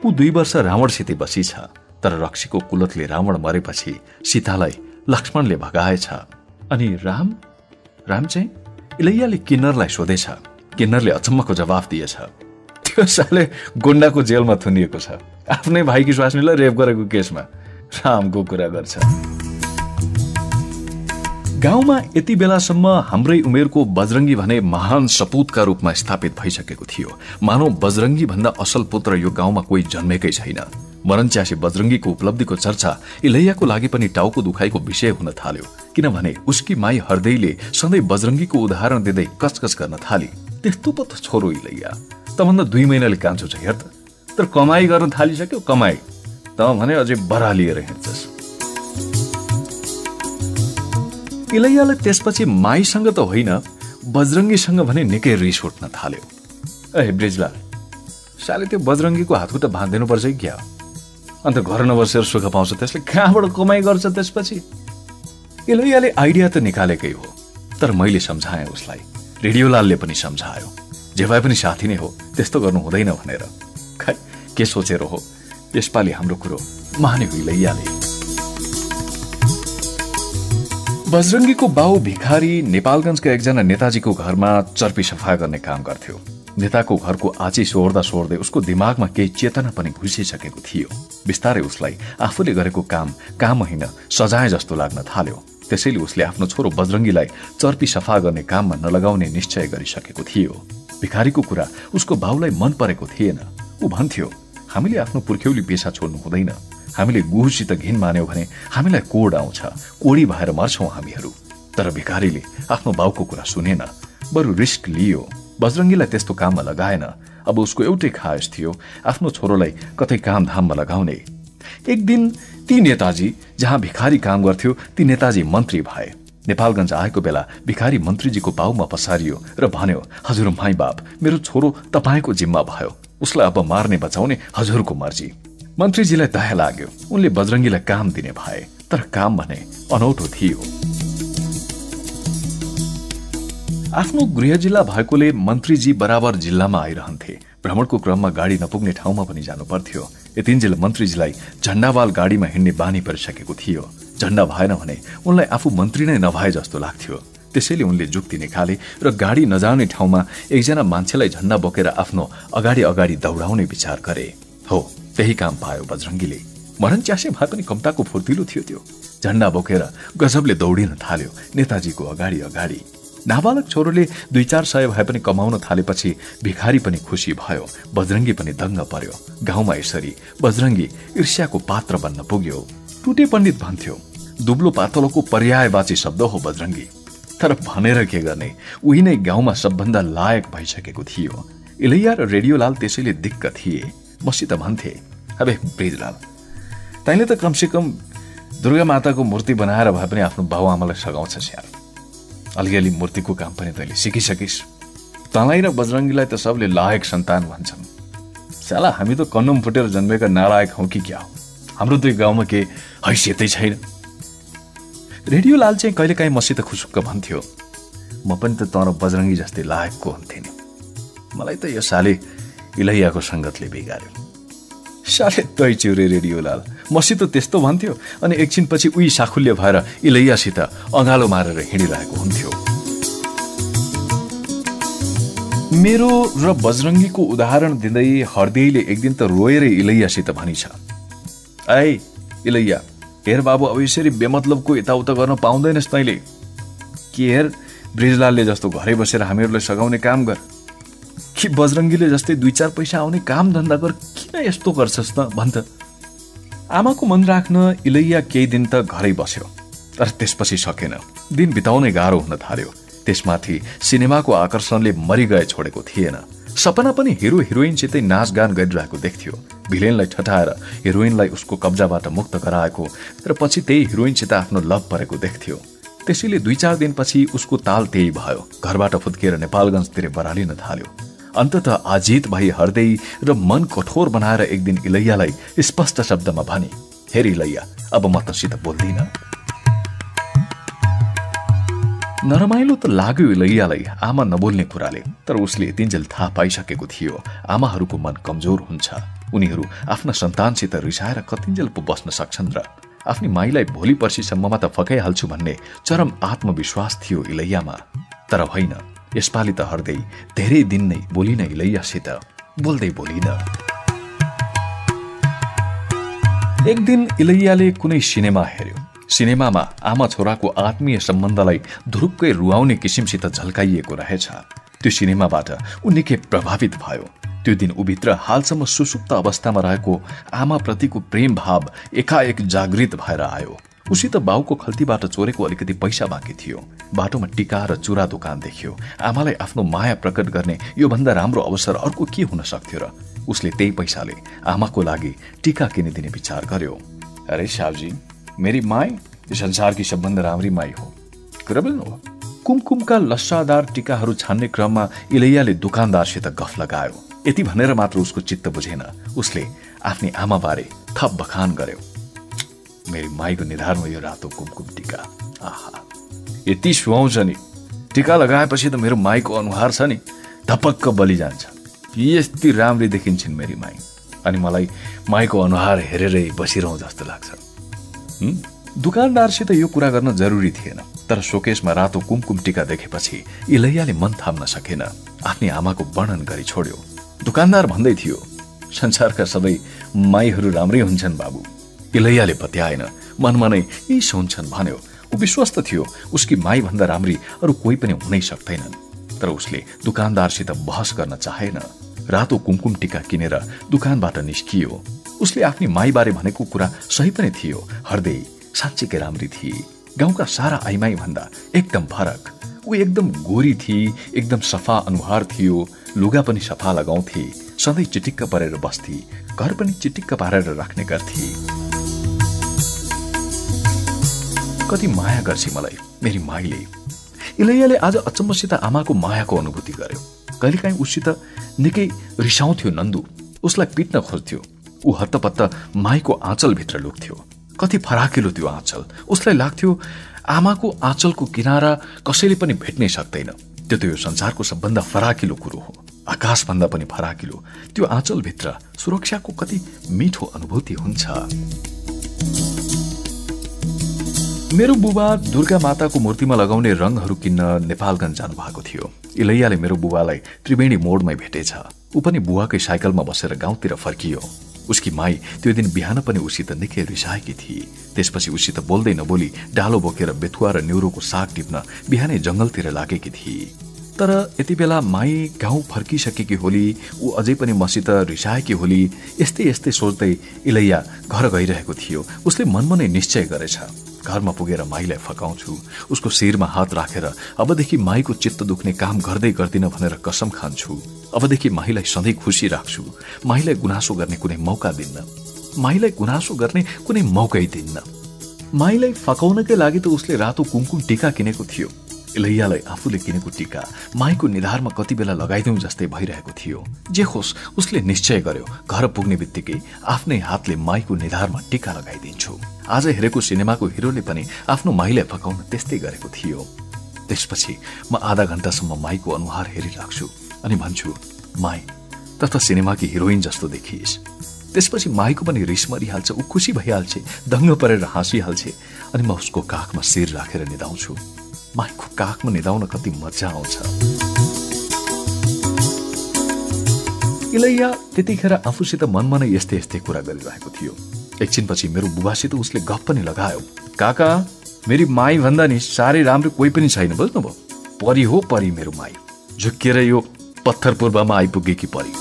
ऊ दुई वर्ष रावणसित बसिछ तर रक्सीको कुलतले रावण मरेपछि सीतालाई लक्ष्मणले भगाएछ। अनि राम? राम चाहिँ इलैयाले किन्नरलाई सोधेछ। किन्नरले अचम्मको जवाफ दिएछ। त्यो साले गुन्डाको जेलमा थुनिएको छ। आफ्नै भाइकी स्वास्नीलाई रेप गरेको केसमा रामको कुरा गर्छ। गाउँमा यति बेलासम्म हाम्रै उमेरको बजरङ्गी भने महान सपूतका रूपमा स्थापित भइसकेको थियो। मानव बजरङ्गी भन्दा असल पुत्र यो गाउँमा कोही जन्मेकै छैन। मरनच्यासी बजरङ्गीको उपलब्धिको चर्चा इलैयाको लागि पनि टाउको दुखाइको विषय हुन थाल्यो। किनभने उसकी माई हर्दैले सधैँ बजरङ्गीको उदाहरण दिँदै कचकच गर्न थाली। त्यस्तो पो त छोरो इलैया तभन्दा दुई महिनाले कान्छो छ हेर त। तर कमाई गर्न थालिसक्यो कमाई। त भने अझै बरा लिएर हिँड्छस् इलैयालाई त्यसपछि माईसँग त होइन बजरङ्गीसँग भने निकै रिस उठ्न थाल्यो। ए ब्रिजलाल साले त्यो बजरङ्गीको हातखुट्टा बाँधिदिनु पर्छ कि क्या? अन्त घर नबसेर सुख पाउँछ त्यसले कहाँबाट कमाइ गर्छ त्यसपछि? इलैयाले आइडिया त निकालेकै हो तर मैले सम्झाएँ उसलाई। रेडियोलालले पनि सम्झायो। जे भए पनि साथी नै हो त्यस्तो गर्नु हुँदैन भनेर। खै के सोचेर हो? यसपालि हाम्रो कुरो मान्यो इलैयाले बजरङ्गीको बाउ भिखारी नेपालगञ्जका एकजना नेताजीको घरमा चर्पी सफा गर्ने काम गर्थ्यो। नेताको घरको आची सोर्दा सोर्दै उसको दिमागमा केही चेतना पनि घुसिसकेको थियो। बिस्तारै उसलाई आफूले गरेको काम काम होइन सजाय जस्तो लाग्न थाल्यो। त्यसैले उसले आफ्नो छोरो बजरङ्गीलाई चर्पी सफा गर्ने काममा नलगाउने निश्चय गरिसकेको थियो। भिखारीको कुरा उसको बाउलाई मन परेको थिएन। ऊ भन्थ्यो हामीले आफ्नो पुर्ख्यौली पेसा छोड्नु हुँदैन। हामीले गुहुसित घिन मान्यौ भने हामीलाई कोड आउँछ। कोडी भएर मर्छौं हामीहरू तर भिखारीले आफ्नो बाउको कुरा सुनेन। बरु रिस्क लियो। बजरङ्गीलाई त्यस्तो काममा लगाएन। अब उसको एउटै खायस थियो आफ्नो छोरोलाई कतै कामधाममा लगाउने। एक दिन ती नेताजी जहाँ भिखारी काम गर्थ्यो ती नेताजी मन्त्री भए। नेपालगञ्ज आएको बेला भिखारी मन्त्रीजीको बाउमा पसारियो र भन्यो हजुर माई बाप मेरो छोरो तपाईँको जिम्मा भयो। उसलाई अब मार्ने बचाउने हजुरको मर्जी। मन्त्रीजीलाई दया लाग्यो। उनले बजरङ्गीलाई काम दिने भए तर काम भने अनौठो थियो। आफ्नो गृह जिल्ला भएकोले मन्त्रीजी बराबर जिल्लामा आइरहन्थे। भ्रमणको क्रममा गाडी नपुग्ने ठाउँमा पनि जानु पर्थ्यो यतिन्जेल मन्त्रीजीलाई झण्डावाल गाडीमा हिँड्ने बानी परिसकेको थियो। झण्डा भएन भने उनलाई आफू मन्त्री नै नभए जस्तो लाग्थ्यो। त्यसैले उनले जुक्ति निकाले र गाडी नजाउने ठाउँमा एकजना मान्छेलाई झण्डा बोकेर आफ्नो अगाडि अगाडि दौडाउने विचार गरे। हो त्यही काम पायो बजरङ्गीले। मरण च्यासे भए पनि कम्ताको फुर्तिलो थियो त्यो। झण्डा बोकेर गजबले दौडिन थाल्यो नेताजीको अगाडि अगाडि नाबालक छोरोले दुई चार सय भए पनि कमाउन थालेपछि भिखारी पनि खुसी भयो बजरङ्गी पनि दङ्ग पर्यो। गाउँमा यसरी बजरङ्गी ईर्ष्याको पात्र बन्न पुग्यो। टुटे पण्डित भन्थ्यो दुब्लो पातलोको पर्यायवाची शब्द हो बजरङ्गी। तर भनेर के गर्ने? उही नै गाउँमा सबभन्दा लायक भइसकेको थियो। इलैया र रेडियोलाल त्यसैले दिक्क थिए। मसित भन्थे अबे ब्रिजलाल तैँले त कमसेकम दुर्गा माताको मूर्ति बनाएर भए पनि आफ्नो बाबुआमालाई सघाउँछ स्याहार अलिअलि मूर्तिको काम पनि तैँले सिकिसकिस्। तँलाई र बजरङ्गीलाई त सबले लायक सन्तान भन्छन्। साला हामी त कन्नम फुटेर जन्मेका नालायक हौ कि क्या हो? हाम्रो दुई गाउँमा के हैसियतै छैन। रेडियो लाल चाहिँ कहिलेकाहीँ मसित खुसुक्क भन्थ्यो। म पनि त तर बजरङ्गी जस्तै लायकको हुन्थेँ नि। मलाई त यो साले इलैयाको सङ्गतले बिगार्यो। साले तै चिउरे रेडियोलाल मसित त्यस्तो भन्थ्यो अनि एकछिनपछि उही साखुल्य भएर इलैयासित अँगालो मारेर हिँडिरहेको हुन्थ्यो। मेरो र बजरङ्गीको उदाहरण दिँदै हर्देईले एक दिन त रोएर इलैयासित भनिछ ऐ इलैया हेर बाबु अब यसरी बेमतलबको यताउता गर्न पाउँदैनस् तैँले। के हेर ब्रिजलालले जस्तो घरै बसेर हामीहरूलाई सघाउने काम गर। कि बजरङ्गीले जस्तै दुई चार पैसा आउने काम धन्दा गर किन यस्तो गर्छस् त भन्छ आमाको मन राख्न इलैया केही दिन त घरै बस्यो तर त्यसपछि सकेन। दिन बिताउनै गाह्रो हुन थाल्यो। त्यसमाथि सिनेमाको आकर्षणले मरिगए छोडेको थिएन। सपना पनि हिरो हिरोइनसितै नाचगान गरिरहेको देख्थ्यो। भिलेनलाई ठटाएर हिरोइनलाई उसको कब्जाबाट मुक्त गराएको र पछि त्यही हिरोइनसित आफ्नो लभ परेको देख्थ्यो। त्यसैले दुई चार दिनपछि उसको ताल त्यही भयो। घरबाट फुत्किएर नेपालगञ्जतिर बरालिन थाल्यो। अन्तत आजित भई हर्दै र मन कठोर बनाएर एक दिन इलैयालाई स्पष्ट शब्दमा भने हेर इलैया अब म तसित बोल्दिन। नरमाइलो त लाग्यो इलैयालाई आमा नबोल्ने कुराले तर उसले तिनजेल थाहा पाइसकेको थियो आमाहरूको मन कमजोर हुन्छ। उनीहरू आफ्ना सन्तानसित रिसाएर कतिन्जेल पो बस्न सक्छन् र आफ्नी माईलाई भोलि पर्सिसम्ममा त फकाइहाल्छु भन्ने चरम आत्मविश्वास थियो इलैयामा। तर होइन। यसपालि त हर्दै धेरै दिन नै बोलिन इलैयासित बोल्दै बोलिन। एक दिन इलैयाले कुनै सिनेमा हेर्यो सिनेमामा आमा छोराको आत्मीय सम्बन्धलाई धुरुक्कै रुवाउने किसिमसित झल्काइएको रहेछ। त्यो सिनेमाबाट ऊ निकै प्रभावित भयो। त्यो दिन उभित्र हालसम्म सुसुप्त अवस्थामा रहेको आमाप्रतिको प्रेम भाव एकाएक जागृत भएर आयो। उसित बाउको खल्तीबाट चोरेको अलिकति पैसा बाँकी थियो। बाटोमा टिका र चुरा दोकान देखियो। आमालाई आफ्नो माया प्रकट गर्ने योभन्दा राम्रो अवसर अर्को के हुन सक्थ्यो र उसले त्यही पैसाले आमाको लागि टिका किनिदिने विचार गर्यो। अरे साहबजी मेरी माई संसारकी सबभन्दा राम्री माई हो। कुरा हो कुमकुमका लस्सादार टिकाहरू छान्ने क्रममा इलैयाले दोकानदारसित गफ लगायो। यति भनेर मात्र उसको चित्त बुझेन। उसले आफ्नी आमाबारे थप बखान गर्यो। मेरी माईको निधारमा यो रातो कुमकुम टिका। आहा। यति सुहाउँछ नि टिका लगाएपछि त मेरो माईको अनुहार छ नि धपक्क बलि जान्छ यति राम्री देखिन्छन् मेरी माई। अनि मलाई माईको अनुहार हेरेरै बसिरहँ जस्तो लाग्छ। दुकानदारसित यो कुरा गर्न जरुरी थिएन। तर सोकेसमा रातो कुमकुम टिका देखेपछि इलैयाले मन थाम्न सकेन। आफ्नै आमाको वर्णन गरी छोड्यो। दुकानदार भन्दै थियो संसारका सबै माईहरू राम्रै हुन्छन् बाबु। इलैयाले पत्याएन। मनमा नै यी हुन्छन् भन्यो। ऊ विश्वस्त थियो। उसकी माई भन्दा राम्री अरू कोही पनि हुनै सक्दैनन्। तर उसले दुकानदारसित बहस गर्न चाहेन। रातो कुमकुम टिका किनेर दुकानबाट निस्कियो। उसले आफ्नी माईबारे भनेको कुरा सही पनि थियो। हर्दै साँच्चीकै राम्री थिए। गाउँका सारा आइमाई भन्दा एकदम फरक। ऊ एकदम गोरी थिए एकदम सफा अनुहार थियो लुगा पनि सफा लगाउँथे सधैँ चिटिक्क परेर बस्थे घर पनि चिटिक्क पारेर राख्ने गर्थे। कति माया गर्छ मलाई मेरी माईले। इलैयाले आज अचम्मसित आमाको मायाको अनुभूति गर्यो। कहिलेकाहीँ उसित निकै रिसाउँथ्यो नन्दु। उसलाई पिट्न खोज्थ्यो। ऊ हत्तपत्त माईको आँचलभित्र लुक्थ्यो। कति फराकिलो त्यो आँचल। उसलाई लाग्थ्यो आमाको आँचलको किनारा कसैले पनि भेट्नै सक्दैन। त्यो त यो संसारको सबभन्दा फराकिलो कुरो हो। आकाशभन्दा पनि फराकिलो। त्यो आँचलभित्र सुरक्षाको कति मिठो अनुभूति हुन्छ। मेरो बुबा दुर्गा माताको मूर्तिमा लगाउने रङहरू किन्न नेपालगञ्ज जानु भएको थियो। इलैयाले मेरो बुबालाई त्रिवेणी मोडमै भेटेछ। ऊ पनि बुवाकै साइकलमा बसेर गाउँतिर फर्कियो। उसकी माई त्यो दिन बिहान पनि उसित निकै रिसाएकी थिए त्यसपछि उसित बोल्दै नबोली डालो बोकेर बेथुवा र न्युरोको साग टिप्न बिहानै जंगलतिर लागेकी थिए तर यति बेला माई गाउँ फर्किसकेकी होली ऊ अझै पनि मसित रिसाएकी होली यस्तै यस्तै सोच्दै इलैया घर गइरहेको थियो। उसले मनमा नै निश्चय गरेछ। घरमा पुगेर माईलाई फकाउँछु उसको शिरमा हात राखेर अबदेखि माईको चित्त दुख्ने काम गर्दै गर्दिन भनेर कसम खान्छु। अबदेखि माईलाई सधैँ खुसी राख्छु। माईलाई गुनासो गर्ने कुनै मौका दिन्न। माईलाई गुनासो गर्ने कुनै मौकै दिन्न। माईलाई फकाउनकै लागि त उसले रातो कुमकुम टिका किनेको थियो। इलैयालाई आफूले किनेको टिका माईको निधारमा कति बेला लगाइदिउँ जस्तै भइरहेको थियो। जे होस् उसले निश्चय गर्यो घर पुग्ने बित्तिकै आफ्नै हातले माईको निधारमा टिका लगाइदिन्छु। आज हेरेको सिनेमाको हिरोले पनि आफ्नो माईलाई फकाउन त्यस्तै गरेको थियो। त्यसपछि म आधा घण्टासम्म माईको अनुहार हेरिराख्छु अनि भन्छु माई त त सिनेमाकी हिरोइन जस्तो देखिएस् त्यसपछि माईको पनि रिस मरिहाल्छ ऊ खुसी भइहाल्छ दङ्ग परेर हाँसिहाल्छ अनि म उसको काखमा शिर राखेर निधाउँछु। माईको काखमा निधाउन कति मजा आउँछ। इलैया त्यतिखेर आफूसित मनमा नै यस्तै यस्तै कुरा गरिरहेको थियो। एकछिनपछि मेरो बुबासित उसले गफ पनि लगायो। काका मेरी माई भन्दा नि साह्रै राम्रो कोही पनि छैन बुझ्नुभयो? परी हो परी मेरो माई। झुक्किएर यो पत्थर पूर्वमा आइपुगेकी परी?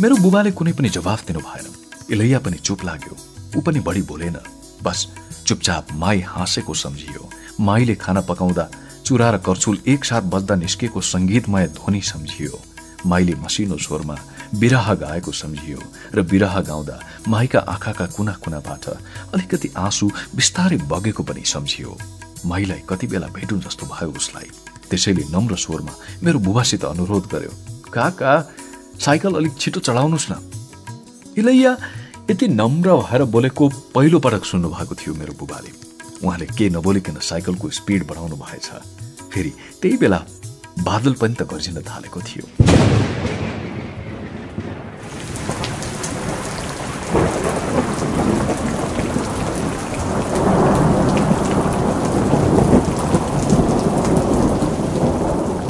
मेरो बुबाले कुनै पनि जवाफ दिनु भएन। इलैया पनि चुप लाग्यो। ऊ पनि बढी बोलेन। बस चुपचाप माई हाँसेको सम्झियो। माईले खाना पकाउँदा चुरा र कर्छुल एकसाथ बज्दा निस्केको सङ्गीतमय ध्वनि सम्झियो। माईले मसिनो स्वरमा बिरह गाएको सम्झियो र बिरह गाउँदा माईका आँखाका कुना कुनाबाट अलिकति आँसु बिस्तारै बगेको पनि सम्झियो। माईलाई कति बेला भेटुन् जस्तो भयो उसलाई। त्यसैले नम्र स्वरमा मेरो बुबासित अनुरोध गर्यो काका साइकल अलिक छिटो चढाउनुहोस् न। इलैया यति नम्र भएर बोलेको पहिलो पटक सुन्नु भएको थियो मेरो बुबाले। उहाँले के नबोलिकन साइकलको स्पिड बढाउनु भएछ। फेरि त्यही बेला बादल पनि त गर्जिन थालेको थियो।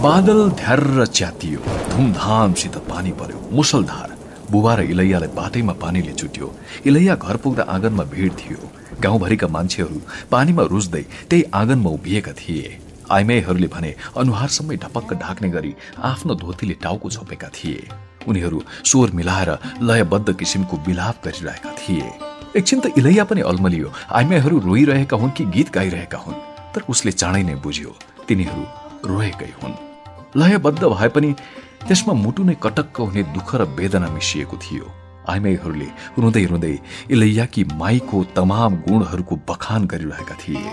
बादल ध्यार च्यातियो धुमधामसित पानी पर्यो। मुसलधार बुबा र इलैयालाई बाटैमा पानीले चुट्यो। इलैया घर पुग्दा आँगनमा भिड थियो। गाउँभरिका मान्छेहरू पानीमा रुच्दै त्यही आँगनमा उभिएका थिए। आइमाईहरूले भने अनुहारसम्मै ढपक्क ढाक्ने गरी आफ्नो धोतीले टाउको छोपेका थिए। उनीहरू स्वर मिलाएर लयबद्ध किसिमको विलाप गरिरहेका थिए। एकछिन त इलैया पनि अल्मलियो। आइमाईहरू रोइरहेका हुन् कि गीत गाइरहेका हुन्? तर उसले चाँडै नै बुझ्यो तिनीहरू रोएकै हुन्। लयबद्ध भए पनि त्यसमा मुटु नै कटक्क हुने दुःख र वेदना मिसिएको थियो। आइमाईहरूले रुँदै रुँदै इलैयाकी माईको तमाम गुणहरूको बखान गरिरहेका थिए।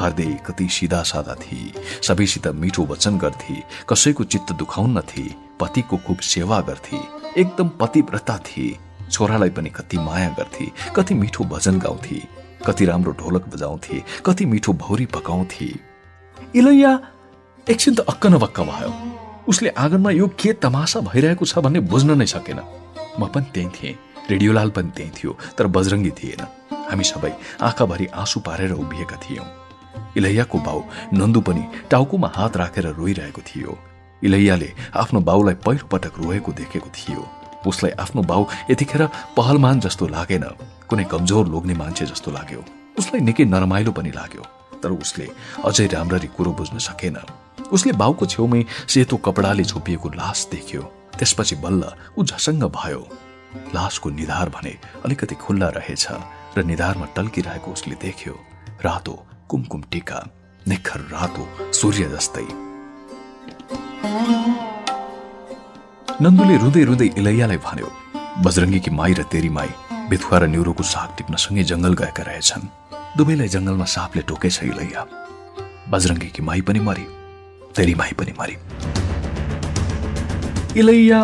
हर्दै कति सिधा सादा थिए। सबैसित मिठो वचन गर्थे कसैको चित्त दुखाउन्न थिए पतिको खुब सेवा गर्थे। एकदम पतिव्रता थिए। छोरालाई पनि कति माया गर्थे कति मिठो भजन गाउँथे कति राम्रो ढोलक बजाउँथे कति मिठो भौरी पकाउँथे। इलैया एकछिन त अक्क नबक्क भयो। उसले आँगनमा यो के तमासा भइरहेको छ भन्ने बुझ्न नै सकेन। म पनि त्यही थिएँ। रेडियोलाल पनि त्यही थियो तर बजरङ्गी थिएन। हामी सबै आँखाभरि आँसु पारेर उभिएका थियौँ। इलैयाको बाउ नन्दु पनि टाउकोमा हात राखेर रोइरहेको थियो। इलैयाले आफ्नो बाउलाई पहिलो पटक रोएको देखेको थियो। उसलाई आफ्नो बाउ यतिखेर पहलमान जस्तो लागेन कुनै कमजोर लोग्ने मान्छे जस्तो लाग्यो। उसलाई निकै नरमाइलो पनि लाग्यो तर उसले अझै राम्ररी कुरो बुझ्न सकेन। उसले बाउको छेउमै सेतो कपडाले छोपिएको लास देख्यो। त्यसपछि बल्ल ऊ झसङ्ग भयो। लासको निधार भने अलिकति खुल्ला रहेछ र निधारमा टल्किरहेको उसले देख्यो रातो कुमकुम टिका निखर रातो सूर्य जस्तै। नन्दुले रुँदै रुँदै इलैयालाई भन्यो बजरङ्गीकी माई र तेरी माई बेथुवा र न्युरोको साग टिप्न सँगै जङ्गल गएका रहेछन्। दुवैलाई जङ्गलमा सापले टोकेछ इलैया। बजरङ्गीकी माई पनि मरी तेरी माई पनि मरी। इलैया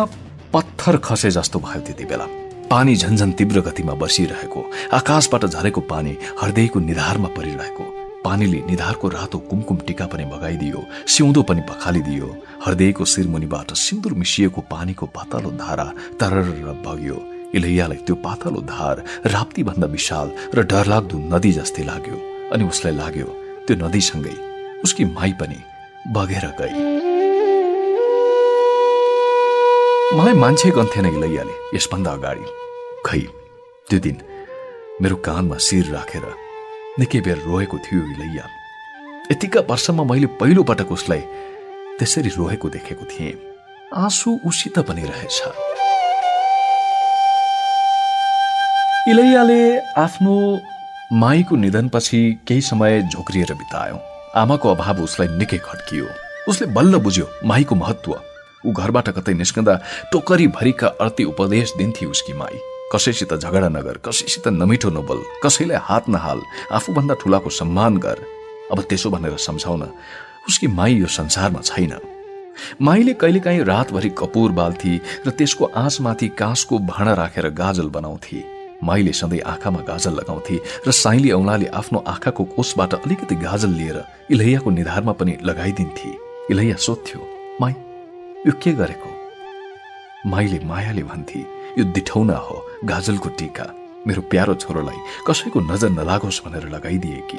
पत्थर खसे जस्तो भयो त्यति बेला। पानी झन्झन तीव्र गतिमा बसिरहेको आकाशबाट झरेको पानी हृदयको निधारमा परिरहेको। पानीले निधारको रातो कुमकुम टिका पनि बगाइदियो सिउँदो पनि पखालिदियो। हृदयको शिरमुनिबाट सिन्दुर मिसिएको पानीको पातलो धारा तरर बग्यो। इलैयालाई त्यो पातलो धार राप्ती भन्दा विशाल र डरलाग्दो नदी जस्तै लाग्यो। अनि उसलाई लाग्यो त्यो नदीसँगै उसकी माई पनि बगेर गई। मलाई मान्छे गन्थेन इलैयाले यसभन्दा अगाडि। खै त्यो दिन मेरो कानमा शिर राखेर निकै बेर रोएको थियो इलैया यतिका वर्षमा मैले पहिलो पटक उसलाई त्यसरी रोएको देखेको थिएँ। आँसु उसित पनि रहेछ। इलैयाले आफ्नो माईको निधनपछि केही समय झोक्रिएर बितायो। आमाको अभाव उसलाई निकै खड्कियो उसले बल्ल बुझ्यो माईको महत्व ऊ घरबाट कतै निस्कँदा टोकरी भरिका अर्थी उपदेश दिन्थे उसकी माई। कसैसित झगडा नगर कसैसित नमिठो नबोल कसैलाई हात नहाल आफूभन्दा ठुलाको सम्मान गर। अब त्यसो भनेर सम्झाउन उसकी माई यो संसारमा छैन। माईले कहिलेकाहीँ रातभरि कपुर बाल्थे र त्यसको आँचमाथि काँसको भाँडा राखेर गाजल बनाउँथे। माईले सधैँ आँखामा गाजल लगाउँथे र साइली औलाले आफ्नो आँखाको कोषबाट अलिकति गाजल लिएर इलैयाको निधारमा पनि लगाइदिन्थे। इलैया सोध्थ्यो माई यो के गरेको माईले मायाले भन्थे यो दिठौना हो गाजलको टिका। मेरो प्यारो छोरोलाई कसैको नजर नलागोस् भनेर लगाइदिए कि?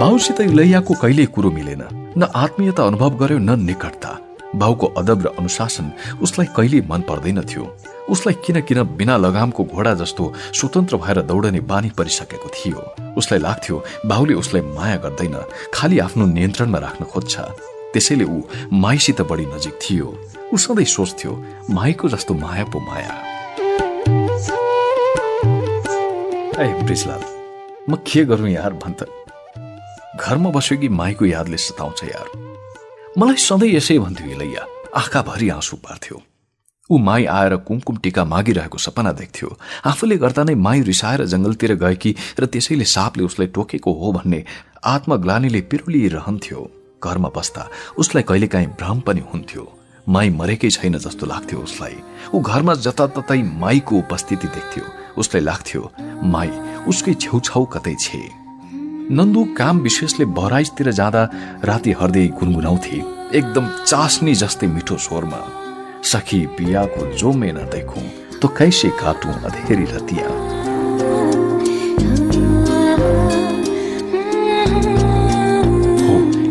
बाउसित लैयाको कहिल्यै कुरो मिलेन। न आत्मीयता अनुभव गर्यो न निकटता। बाउको अदब र अनुशासन उसलाई कहिल्यै मन पर्दैन थियो। उसलाई किन किन बिना लगामको घोडा जस्तो स्वतन्त्र भएर दौडने बानी परिसकेको थियो। उसलाई लाग्थ्यो बाहुले उसलाई माया गर्दैन खालि आफ्नो नियन्त्रणमा राख्न खोज्छ। त्यसैले ऊ माईसित बढी नजिक थियो। ऊ सधैँ सोच्थ्यो माईको जस्तो माया पो माया। ए ब्रिजलाल म के गरौँ यार भन्छ घरमा बस्यो कि माईको यादले सताउँछ यार। मलाई सधैँ यसै भन्थ्यो इलैया आँखाभरि आँसु पार्थ्यो। ऊ माई आएर कुमकुम टिका मागिरहेको सपना देख्थ्यो। आफूले गर्दा नै माई रिसाएर जंगलतिर गएकी र त्यसैले सापले उसलाई टोकेको हो भन्ने आत्मग्लानीले पिरुलिरहन्थ्यो। घरमा बस्दा उसलाई कहिलेकाहीँ भ्रम पनि हुन्थ्यो। माई मरेकै छैन जस्तो लाग्थ्यो उसलाई। ऊ घरमा जताततै माईको उपस्थिति देख्थ्यो। उसलाई लाग्थ्यो माई उसकै छेउछाउ कतै छे? नन्दु काम विशेषले बहराइजतिर जाँदा राति हर्दै गुनगुनाउँथे। एकदम चास्नी जस्तै मिठो स्वरमा। सखी पिया को जो मैं देखूं तो कैसे काटूं अधेरी रतिया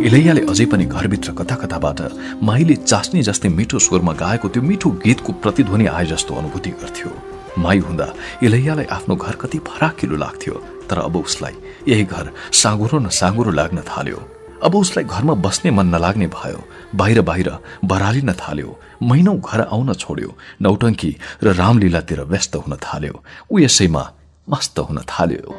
इलैयाले अझै पनि घरभित्र कथा कथाबाट माईले चास्नी जस्तै मिठो स्वरमा गाएको त्यो मिठो गीतको प्रतिध्वनि आए जस्तो अनुभूति गर्थ्यो। माई हुँदा इलैयालाई आफ्नो घर कति फराकिलो लाग्थ्यो तर अब उसलाई यही घर साँगुरो न साँगुरो लाग्न थाल्यो। अब उसलाई घरमा बस्ने मन नलाग्ने भयो। बाहिर बाहिर बरालिन थाल्यो। महिनौ घर आउन छोड्यो। नौटङ्की र रामलीलातिर व्यस्त हुन थाल्यो। ऊ यसैमा मस्त हुन थाल्यो।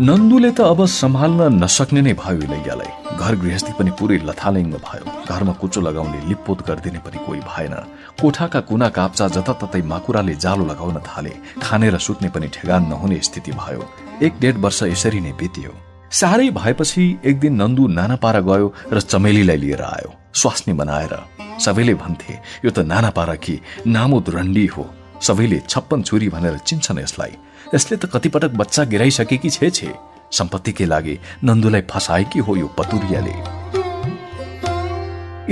नन्दुले त अब सम्हाल्न नसक्ने नै भयो इलैयालाई। घर गृहस्थी पनि पुरै लथालिङ्ग भयो। घरमा कुचो लगाउने लिपपोत गरिदिने पनि कोही भएन। कोठाका कुना काप्चा जताततै माकुराले जालो लगाउन थाले। खाने र सुत्ने पनि ठेगान नहुने स्थिति भयो। एक डेढ वर्ष यसरी नै बित्यो। साह्रै भएपछि एक दिन नन्दु नाना पारा गयो र चमेलीलाई लिएर आयो स्वास्नी बनाएर। सबैले भन्थे यो त नाना पारकी नामुद रन्डी हो। सबैले छप्पन छुरी भनेर चिन्छन् यसलाई। यसले त कतिपटक बच्चा गिराइसकेकी छे छे। सम्पत्तिकै लागि? नन्दुलाई फसाएकी हो यो पतुरियाले?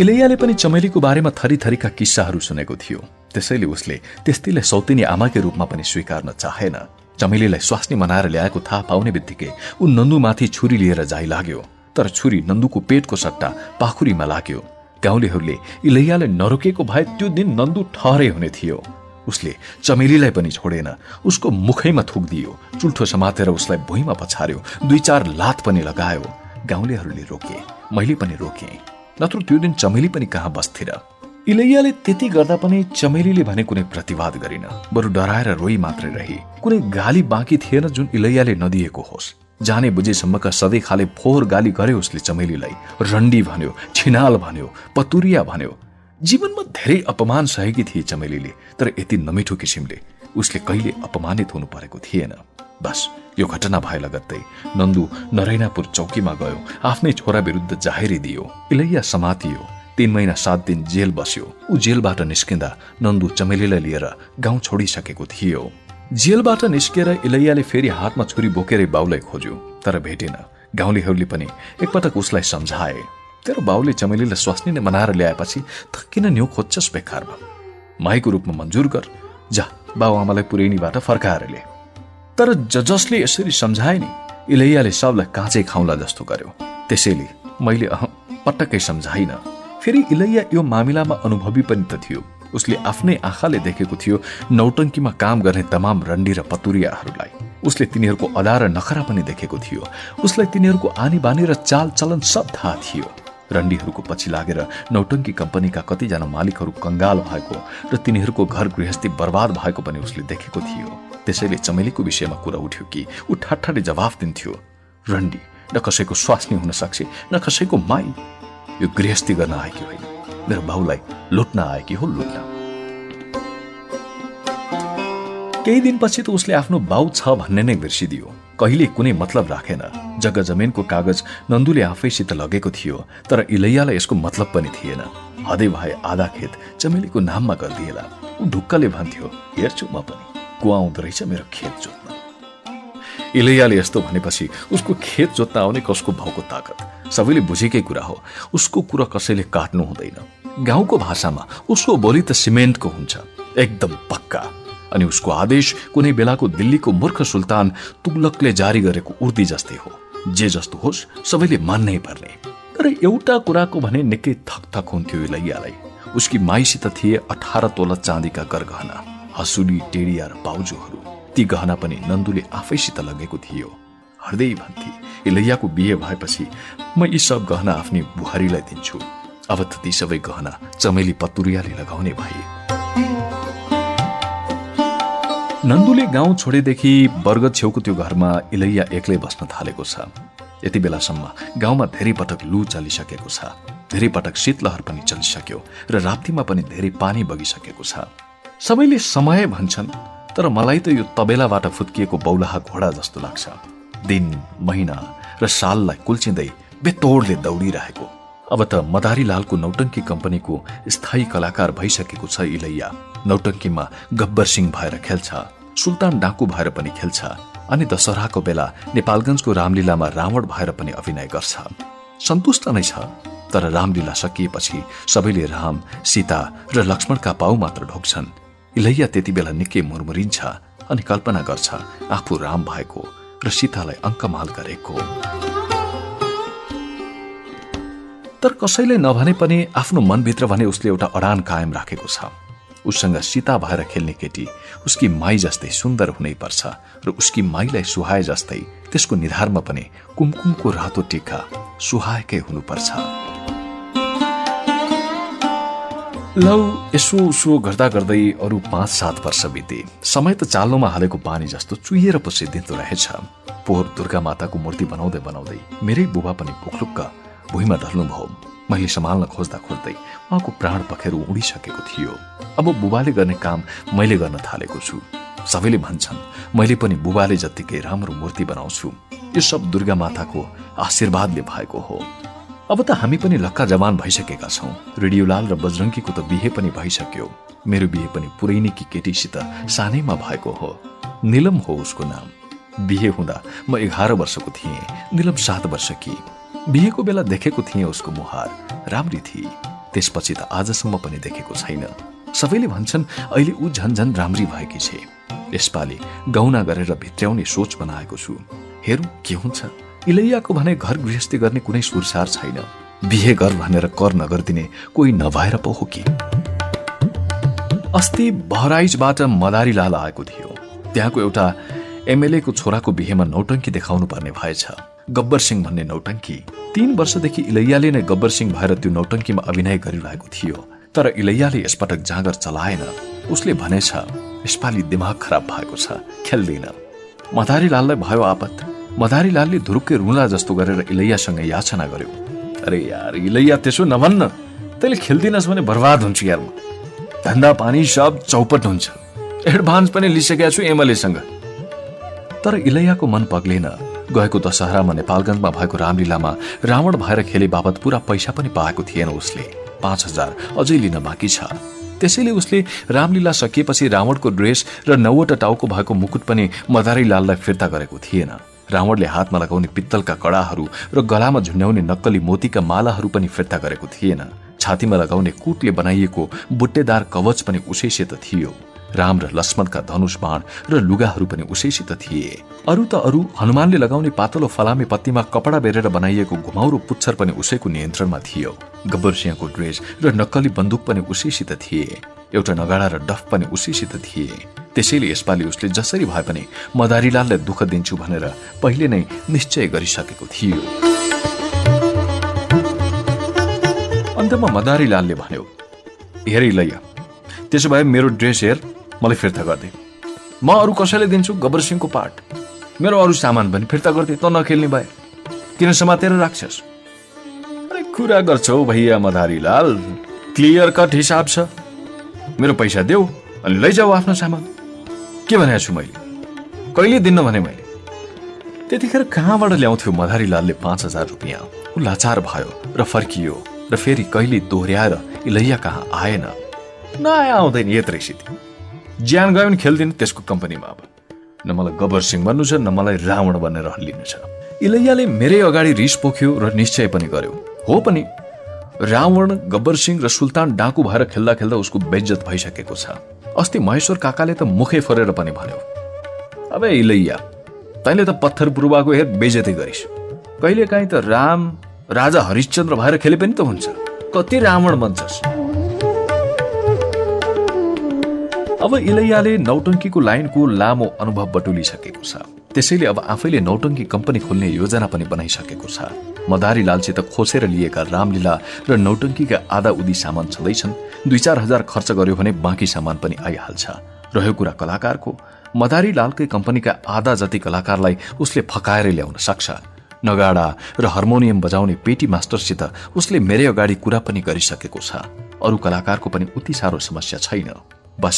इलैयाले पनि चमेलीको बारेमा थरी थरीका किस्साहरू सुनेको थियो। त्यसैले उसले त्यस्तीलाई सौतिनी आमाकै रूपमा पनि स्वीकार्न चाहेन। चमेलीलाई स्वास्नी मनाएर ल्याएको थाहा पाउने बित्तिकै ऊ नन्दुमाथि छुरी लिएर जाइ लाग्यो तर छुरी नन्दुको पेटको सट्टा पाखुरीमा लाग्यो। गाउँलेहरूले इलैयाले नरोकेको भए त्यो दिन नन्दु ठहरै हुने थियो। उसले चमेलीलाई पनि छोडेन उसको मुखैमा थुकिदियो चुल्ठो समातेर उसलाई भुइँमा पछार्यो दुई चार लात पनि लगायो। गाउँलेहरूले रोके मैले पनि रोके। नत्र त्यो दिन चमेली पनि कहाँ बस्थिर? इलैयाले त्यति गर्दा पनि चमेलीले भने कुनै प्रतिवाद गरिन। बरु डराएर रोई मात्रै रही। कुनै गाली बाँकी थिएन जुन इलैयाले नदिएको होस्। जाने बुझेसम्मका सधैँ खाले फोहोर गाली गर्यो उसले चमेलीलाई। रन्डी भन्यो छिनाल भन्यो पतुरिया भन्यो। जीवनमा धेरै अपमान सहेकी थिए चमेलीले तर यति नमिठो किसिमले उसले कहिले अपमानित हुनु परेको थिएन। बस यो घटना भए लगत्तै नन्दु नरैनापुर चौकीमा गयो। आफ्नै छोरा विरुद्ध जाहेरी दियो। इलैया समातियो। तीन महिना सात दिन जेल बस्यो। ऊ जेलबाट निस्किँदा नन्दु चमेलीलाई लिएर गाउँ छोडिसकेको थियो। जेलबाट निस्किएर इलैयाले फेरि हातमा छुरी बोकेर बाउलाई खोज्यो तर भेटेन। गाउँलेहरूले पनि एकपटक उसलाई सम्झाए। तेरो बाउले चमेलीलाई स्वास्नी नै मनाएर ल्याएपछि त किन न्यु खोज्छस् बेकारमा माईको रूपमा मन्जुर गर। जा बाउ आमालाई पुरेनीबाट फर्काएर ले। तर ज जसले यसरी सम्झाए नि इलैयाले सबलाई काँचै खाउला जस्तो गर्यो। त्यसैले मैले अह पटक्कै सम्झाइन। फेरि इलैया यो मामिलामा अनुभवी पनि त थियो। उसले आफ्नै आँखाले देखेको थियो नौटङ्कीमा काम गर्ने तमाम रन्डी र पतुरियाहरूलाई। उसले तिनीहरूको अदा र नखरा पनि देखेको थियो। उसलाई तिनीहरूको आनी बानी र चाल चलन सब थाहा थियो। रन्डीहरूको पछि लागेर नौटङ्की कम्पनीका कतिजना मालिकहरू कंगाल भएको र तिनीहरूको घर गृहस्थी बर्बाद भएको पनि उसले देखेको थियो। त्यसैले चमेलीको विषयमा कुरा उठ्यो कि ऊ ठाठाले जवाफ दिन्थ्यो। रन्डी न कसैको स्वास्नी हुन सक्छ न कसैको माई। यो गृहस्थी गर्न आएकी होइन। मेरो बाउलाई लुट्न आएकी हो लुट्न। केही दिनपछि त उसले आफ्नो बाउ छ भन्ने नै बिर्सिदियो। कहिले कुनै मतलब राखेन। जग्गा जमिनको कागज नन्दुले आफैसित लगेको थियो तर इलैयालाई यसको मतलब पनि थिएन। हदै भए आधा खेत चमेलीको नाममा गरिदिएला। ऊ ढुक्कले भन्थ्यो हेर्छु म पनि। कुवा आउँदो रहेछ मेरो खेत जोत्न। इलैयाले यस्तो भनेपछि उसको खेत जोत्न आउने कसको भाउको ताकत? सबैले बुझेकै कुरा हो। उसको कुरा कसैले काट्नु हुँदैन। गाउँको भाषामा उसको बोली त सिमेन्टको हुन्छ। एकदम पक्का। अनि उसको आदेश कुनै बेलाको दिल्लीको मूर्ख सुल्तान तुगलकले जारी गरेको उर्दी जस्तै हो। जे जस्तो होस् सबैले मान्नै पर्ने। तर एउटा कुराको भने निकै थक थक हुन्थ्यो इलैयालाई उसकी माइसित थिए अठार तोला चाँदीका गरगहना हसुली टेडिया र बाउजूहरू। ती गहना पनि नन्दुले आफैसित लगेको थियो। हृदय भन्थे इलैयाको बिहे भएपछि म यी सब गहना आफ्नै बुहारीलाई दिन्छु। अब त ती सबै गहना चमेली पतुरियाले लगाउने भए। नन्दुले गाउँ छोडेदेखि वर्ग छेउको त्यो घरमा इलैया एक्लै बस्न थालेको छ। यति बेलासम्म गाउँमा धेरै पटक लु चलिसकेको छ। धेरै पटक शीतलहर पनि चलिसक्यो र राप्तीमा पनि धेरै पानी बगिसकेको छ। सबैले समय भन्छन् तर मलाई त यो तबेलाबाट फुत्किएको बौलाहा घोडा जस्तो लाग्छ। दिन महिना र साललाई कुल्चिँदै बेतोडले दौडिरहेको। अब त मदारी लालको नौटङ्की कम्पनीको स्थायी कलाकार भइसकेको छ इलैया। नौटङ्कीमा गब्बर सिंह भएर खेल्छ सुल्तान डाकु भएर पनि खेल्छ अनि दशहराको बेला नेपालगञ्जको रामलीलामा रावण भएर पनि अभिनय गर्छ। सन्तुष्ट नै छ तर रामलीला सकिएपछि सबैले राम सीता र लक्ष्मणका पाउ मात्र ढोक्छन् इलैया त्यति बेला निकै मुरमुरिन्छ अनि कल्पना गर्छ आफू राम भएको र सीतालाई अङ्कमाल गरेको। तर कसैले नभने पनि आफ्नो मनभित्र भने उसले एउटा अडान कायम राखेको छ। उसँग सीता भएर खेल्ने केटी उसकी माई जस्तै सुन्दर हुनै पर्छ र उसकी माईलाई सुहाए जस्तै त्यसको निधारमा पनि कुमकुमको रातो टिका सुहाएकै हुनुपर्छ। लौ यसो उसो गर्दा गर्दै अरू पाँच सात वर्ष बिते। समय त चाल्लोमा हालेको पानी जस्तो चुहिएर पो सिद्धिँदो रहेछ। पोहोर दुर्गा माताको मूर्ति बनाउँदै बनाउँदै मेरै बुबा पनि पुखलुक्क भुइँमा ढल्नुभयो मैले सम्हाल्न खोज्दा खोज्दै उहाँको प्राण पखेर उडिसकेको थियो। अब बुबाले गर्ने काम मैले गर्न थालेको छु। सबैले भन्छन् मैले पनि बुबाले जत्तिकै राम्रो मूर्ति बनाउँछु। यो सब दुर्गा माताको आशीर्वादले भएको हो। अब त हामी पनि लक्का जवान भइसकेका छौँ। रेडियोलाल र बजरङ्गीको त बिहे पनि भइसक्यो। मेरो बिहे पनि पुरै नै कि केटीसित सानैमा भएको हो। निलम हो उसको नाम। बिहे हुँदा म एघार वर्षको थिएँ। निलम सात वर्ष कि बिहेको बेला देखेको थिएँ उसको मुहार। राम्री थिए त्यसपछि त आजसम्म पनि देखेको छैन। सबैले भन्छन् अहिले ऊ झन्झन राम्री भएकी छे। यसपालि गौना गरेर भित्र्याउने सोच बनाएको छु। हेरौँ के हुन्छ? इलैयाको भने घर गृहस्थी गर्ने कुनै सुरसार छैन। बिहे गर भनेर कर नगरिदिने कोही नभएर पो हो कि? अस्ति बहराइजबाट मदारीलाल आएको थियो। त्यहाँको एउटा एमएलएको छोराको बिहेमा नौटङ्की देखाउनु पर्ने भएछ। गब्बर सिंह भन्ने नौटङ्की तीन वर्षदेखि इलैयाले नै गब्बर सिंह भएर त्यो नौटङ्कीमा अभिनय गरिरहेको थियो। तर इलैयाले यसपटक जाँगर चलाएन। उसले भनेछ यसपालि दिमाग खराब भएको छ खेल्दैन। मधारीलाललाई भयो आपत। मधारीलालले धुरुक्कै रुला जस्तो गरेर इलैयासँग याचना गर्यो। अरे यार इलैया त्यसो नभन्न तैँले खेल्दिनस् भने बर्बाद हुन्छ यार धन्दा पानी सब चौपट हुन्छ। एडभान्स पनि लिइसकेका छु एमएलएसँग। तर इलैयाको मन पग्लेन। गएको दशहरामा नेपालगञ्जमा भएको रामलीलामा रावण भएर खेले बापत पुरा पैसा पनि पाएको थिएन उसले। पाँच हजार अझै लिन बाँकी छ। त्यसैले उसले रामलीला सकिएपछि रावणको ड्रेस र नौवटा टाउको भएको मुकुट पनि मदारीलाललाई फिर्ता गरेको थिएन। रावणले हातमा लगाउने पित्तलका कडाहरू र गलामा झुन्ड्याउने नक्कली मोतीका मालाहरू पनि फिर्ता गरेको थिएन। छातीमा लगाउने कुटले बनाइएको बुट्टेदार कवच पनि उसैसित थियो। राम र लक्ष्मणका धनुष बाण र लुगाहरू पनि उसैसित थिए। अरू त अरू हनुमानले लगाउने पातलो फलामे पत्तीमा कपडा बेरेर बनाइएको घुमाउरो पुच्छर पनि उसैको नियन्त्रणमा थियो। गब्बर सिंहको ड्रेस र नक्कली बन्दुक पनि उसैसित थिए। एउटा नगाडा र डफ पनि उसैसित थिए। त्यसैले यसपालि उसले जसरी भए पनि मदारीलाललाई दुःख दिन्छु भनेर पहिले नै निश्चय गरिसकेको थियो। अन्तमा मदारीलालले भन्यो हेरै लैया त्यसो भए मेरो ड्रेस हेर मलाई फिर्ता गरिदे। म अरू कसैले दिन्छु गब्बर सिंहको पार्ट। मेरो अरू सामान पनि फिर्ता गरिदिए त नखेल्ने भए। किन समातेर राख्छस् अरे कुरा गर्छौ भैया मधारीलाल क्लियर कट हिसाब छ। मेरो पैसा देऊ अनि लैजाऊ आफ्नो सामान। के भनेको छु मैले? कहिले दिन्न भने मैले? त्यतिखेर कहाँबाट ल्याउँथ्यो मधारीलालले पाँच हजार रुपियाँ? ऊ लाचार भयो र फर्कियो र फेरि कहिले दोहोऱ्याएर इलैया कहाँ आएन? नआए आउँदैन यत्रै स्थिति ज्यान गयो भने खेल्दिनँ त्यसको कम्पनीमा अब। न मलाई गबर सिंह भन्नु छ न मलाई रावण भनेर हल्लिनु छ। इलैयाले मेरै अगाडि रिस पोख्यो र निश्चय पनि गर्यो। हो पनि रावण गब्बर सिंह र सुल्तान डाकु भएर खेल्दा खेल्दा उसको बेज्जत भइसकेको छ। अस्ति महेश्वर काकाले त मुखै फरेर पनि भन्यो अब इलैया तैँले त पत्थर पूर्वाको हेर बेजती गरिस्। कहिले काहीँ त राम राजा हरिश्चन्द्र भएर खेले पनि त हुन्छ। कति रावण बन्छस्। अब इलैयाले नौटङ्कीको लाइनको लामो अनुभव बटुलिसकेको छ। त्यसैले अब आफैले नौटङ्की कम्पनी खोल्ने योजना पनि बनाइसकेको छ। मदारी लालसित खोसेर लिएका रामलीला र नौटङ्कीका आधा उदी सामान छँदैछन्। दुई चार हजार खर्च गर्यो भने बाँकी सामान पनि आइहाल्छ। रह्यो कुरा कलाकारको। मदारी लालकै कम्पनीका आधा जति कलाकारलाई उसले फकाएर ल्याउन सक्छ। नगाडा र हार्मोनियम बजाउने पेटी मास्टरसित उसले मेरै अगाडि कुरा पनि गरिसकेको छ। अरू कलाकारको पनि उति साह्रो समस्या छैन। बस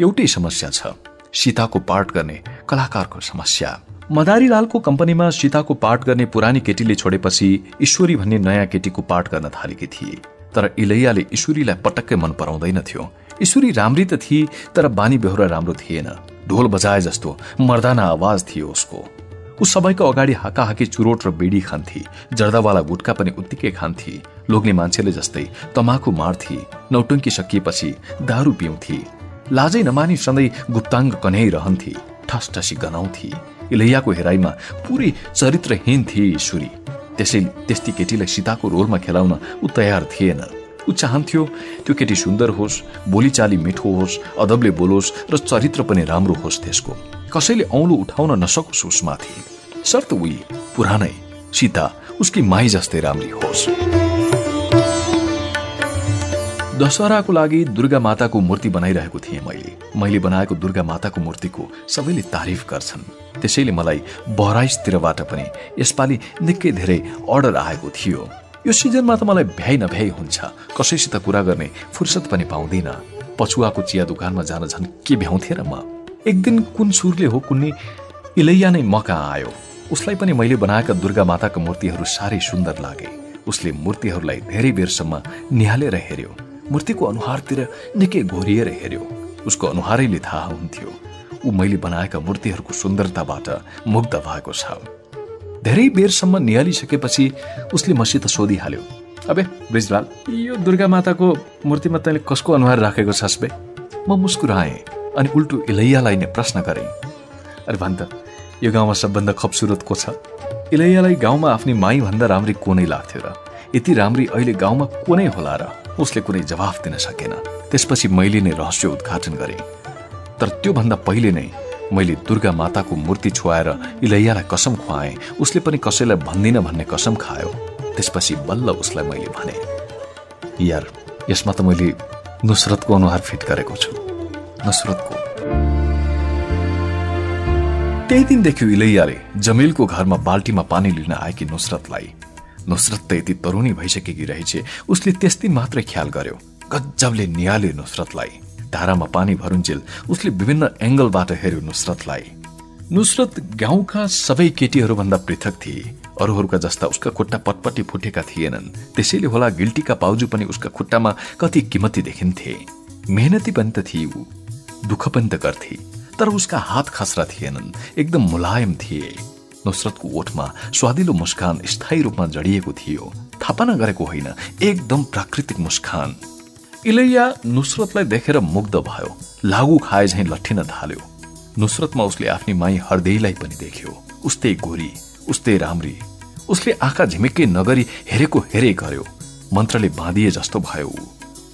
एउटै समस्या छ। सीताको पार्ट गर्ने कलाकारको समस्या। मदारीलालको कम्पनीमा सीताको पार्ट गर्ने पुरानी केटीले छोडेपछि ईश्वरी भन्ने नयाँ केटीको पार्ट गर्न थालेकी थिए। तर इलैयाले ईश्वरीलाई पटक्कै मन पराउँदैनथ्यो ईश्वरी राम्री त थिए तर बानी बेहोरा राम्रो थिएन। ढोल बजाए जस्तो मर्दाना आवाज थियो उसको। ऊ सबैको अगाडि हाकाहाकी चुरोट र बेडी खान्थे जर्दावाला गुटका पनि उत्तिकै खान्थे। लोग्ने मान्छेले जस्तै तमाखु मार्थे नौटङ्की सकिएपछि दारू पिउँथे। लाजै नमानी सधैँ गुप्ताङ्ग कन्याइरहन्थे ठस ठसी गनाउँथे। इलैयाको हेराइमा पुरै चरित्रहीन थिए ईश्वरी। त्यसै त्यस्ती केटीलाई सीताको रोलमा खेलाउन ऊ तयार थिएन। ऊ चाहन्थ्यो त्यो केटी सुन्दर होस् बोलीचाली मिठो होस् अदबले बोलोस् र चरित्र पनि राम्रो होस् त्यसको। कसैले औलो उठाउन नसकोस् उसमाथि। शर्त उही पुरानै। सीता उसकी माई जस्तै राम्री होस्। दशहराको लागि दुर्गा माताको मूर्ति बनाइरहेको थिएँ मैले। मैले बनाएको दुर्गा माताको मूर्तिको सबैले तारिफ गर्छन्। त्यसैले मलाई बहराइसतिरबाट पनि यसपालि निकै धेरै अर्डर आएको थियो। यो सिजनमा त मलाई भ्याइ नभ्याइ हुन्छ। कसैसित कुरा गर्ने फुर्सद पनि पाउँदिन। पछुवाको चिया दोकानमा जान झन् के भ्याउँथे र म? एक दिन कुन सुरले हो कुन्ने इलैया नै मका आयो। उसलाई पनि मैले बनाएका दुर्गा माताका मूर्तिहरू साह्रै सुन्दर लागे। उसले मूर्तिहरूलाई धेरै बेरसम्म निहालेर हेर्यो मूर्तिको अनुहारतिर निकै घोरिएर हेर्यो उसको अनुहारैले थाहा हुन्थ्यो ऊ मैले बनाएका मूर्तिहरूको सुन्दरताबाट मुग्ध भएको छ। धेरै बेरसम्म निहालिसकेपछि उसले मसित सोधिहाल्यो अबे ब्रिजलाल यो दुर्गा माताको मूर्तिमा तैँले कसको अनुहार राखेको छस् बे? म मुस्कुराएँ अनि उल्टो इलैयालाई नै प्रश्न गरेँ अरे भन् त यो गाउँमा सबभन्दा खबसुरत को छ? इलैयालाई गाउँमा आफ्नै माई भन्दा राम्री को नै लाग्थ्यो र? यति राम्री अहिले गाउँमा को नै होला र? उसले कुनै जवाफ दिन सकेन। त्यसपछि मैले नै रहस्य उद्घाटन गरेँ। तर त्योभन्दा पहिले नै मैले दुर्गा माताको मूर्ति छुवाएर इलैयालाई कसम खुवाएँ। उसले पनि कसैलाई भन्दिन भन्ने कसम खायो। त्यसपछि बल्ल उसलाई मैले भने यार यसमा त मैले नुसरतको अनुहार फिट गरेको छु। नुसरतको। त्यही दिनदेखि इलैयाले जमिलको घरमा बाल्टीमा पानी लिन आएकी नुसरतलाई नुसरत त यति तरुणी भइसकेकी रहेछ। उसले त्यस दिन मात्रै ख्याल गर्यो। गजबले निहाल्यो नुसरतलाई। धारामा पानी भरुन्जेल उसले विभिन्न एङ्गलबाट हेर्यो नुसरतलाई। नुसरत गाउँका सबै केटीहरूभन्दा पृथक थिए। अरूहरूका जस्ता उसका खुट्टा पटपटी फुटेका थिएनन्। त्यसैले होला गिल्टीका पाउजु पनि उसका खुट्टामा कति किमती देखिन्थे। मेहनती पनि त थिए ऊ। दुःख पनि त गर्थे। तर उसका हात खसरा थिएनन्। एकदम मुलायम थिए। नुसरतको ओठमा स्वादिलो मुस्कान स्थायी रूपमा जडिएको थियो। थापना गरेको होइन एकदम प्राकृतिक मुस्कान। इलैया नुसरतलाई देखेर मुग्ध भयो। लागु खाए झैँ लट्ठिन थाल्यो। नुसरतमा उसले आफ्नी माई हर्देईलाई पनि देख्यो। उस्तै गोरी उस्तै राम्री। उसले आँखा झिमिक्कै नगरी हेरेको हेरे गर्यो। मन्त्रले बाँधिए जस्तो भयो।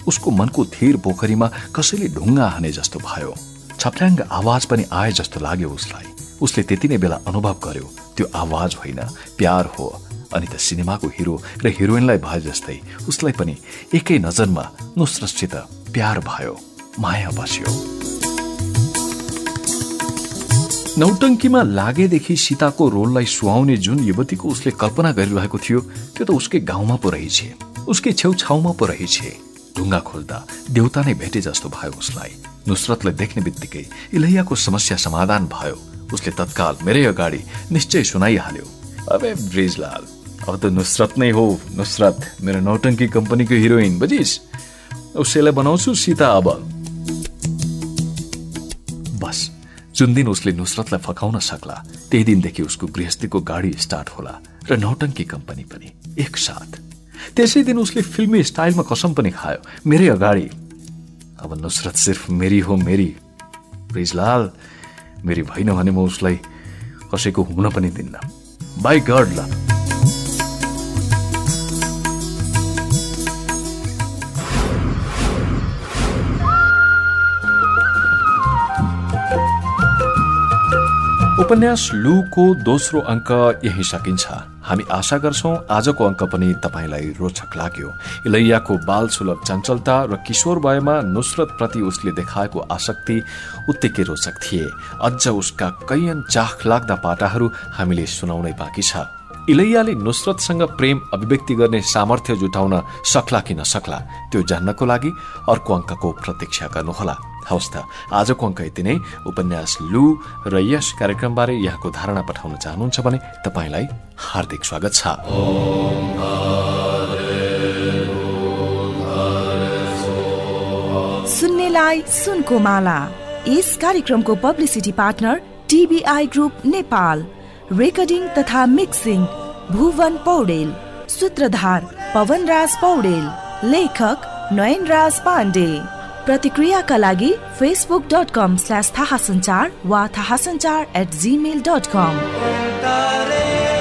उसको मनको थिर पोखरीमा कसैले ढुङ्गा हाने जस्तो भयो। छप्ट्याङ्ग आवाज पनि आए जस्तो लाग्यो उसलाई। उसले त्यति नै बेला अनुभव गर्यो त्यो आवाज होइन प्यार हो अनि त सिनेमाको हिरो र हिरोइनलाई भए जस्तै उसलाई पनि एकै नजरमा नुसरतसित प्यार भयो माया बस्यो। नौटङ्कीमा लागेदेखि सीताको रोललाई सुहाउने जुन युवतीको उसले कल्पना गरिरहेको थियो त्यो त उसकै गाउँमा पो रहेछ उसकै छेउछाउमा पो रहेछ। ढुङ्गा खोल्दा देउता नै भेटे जस्तो भयो उसलाई। नुसरतलाई देख्ने बित्तिकै इलैयाको समस्या समाधान भयो। उसले तत्काल मेरै अगाडि निश्चय सुनाइहाल्यो। अबे ब्रिजलाल अब त नुसरत नै हो नुसरत। मेरो नौटङ्की कम्पनीको हिरोइन बुझिस? उसैलाई बनाउँछु सीता अब बस जुन दिन उसले नुसरतलाई फकाउन सक्ला त्यही दिनदेखि उसको गृहस्थीको गाडी स्टार्ट होला र नौटङ्की कम्पनी पनि एकसाथ। त्यसै दिन उसले फिल्मी स्टाइलमा कसम पनि खायो मेरै अगाडि। अब नुसरत सिर्फ मेरी हो मेरी। ब्रिजलाल मेरी भएन भने म उसलाई कसैको हुन पनि दिन्न। बाई गड ल उपन्यास लुको दोस्रो अङ्क यही सकिन्छ। हामी आशा गर्छौं आजको अङ्क पनि तपाईँलाई रोचक लाग्यो। इलैयाको बाल सुलभ चञ्चलता र किशोर वयमा नुसरत प्रति उसले देखाएको आसक्ति उत्तिकै रोचक थिए। अझ उसका कैयन चाख लाग्दा पाटाहरू हामीले सुनाउनै बाँकी छ। इलैयाले नुसरतसँग प्रेम अभिव्यक्ति गर्ने सामर्थ्य जुटाउन सक्ला कि नसक्ला त्यो जान्नको लागि अर्को अङ्कको प्रतीक्षा गर्नुहोला। हवस् त। आजको अङ्क यति नै। उपन्यास लु र यस कार्यक्रमबारे यहाँको धारणा पठाउन चाहनुहुन्छ भने तपाईँलाई हार्दिक स्वागत छ। सुन्नेलाई सुनको माला। यस कार्यक्रमको publicity partner TBI group Nepal. Recording तथा मिक्सिङ भुवन पौडेल। सूत्रधार पवनराज पौडेल। लेखक नयनराज पाण्डे। प्रतिक्रियाका लागि फेसबुक डट कम स्ल्यास थाहा सञ्चार वा थाहा सञ्चार एट जिमेल डट कम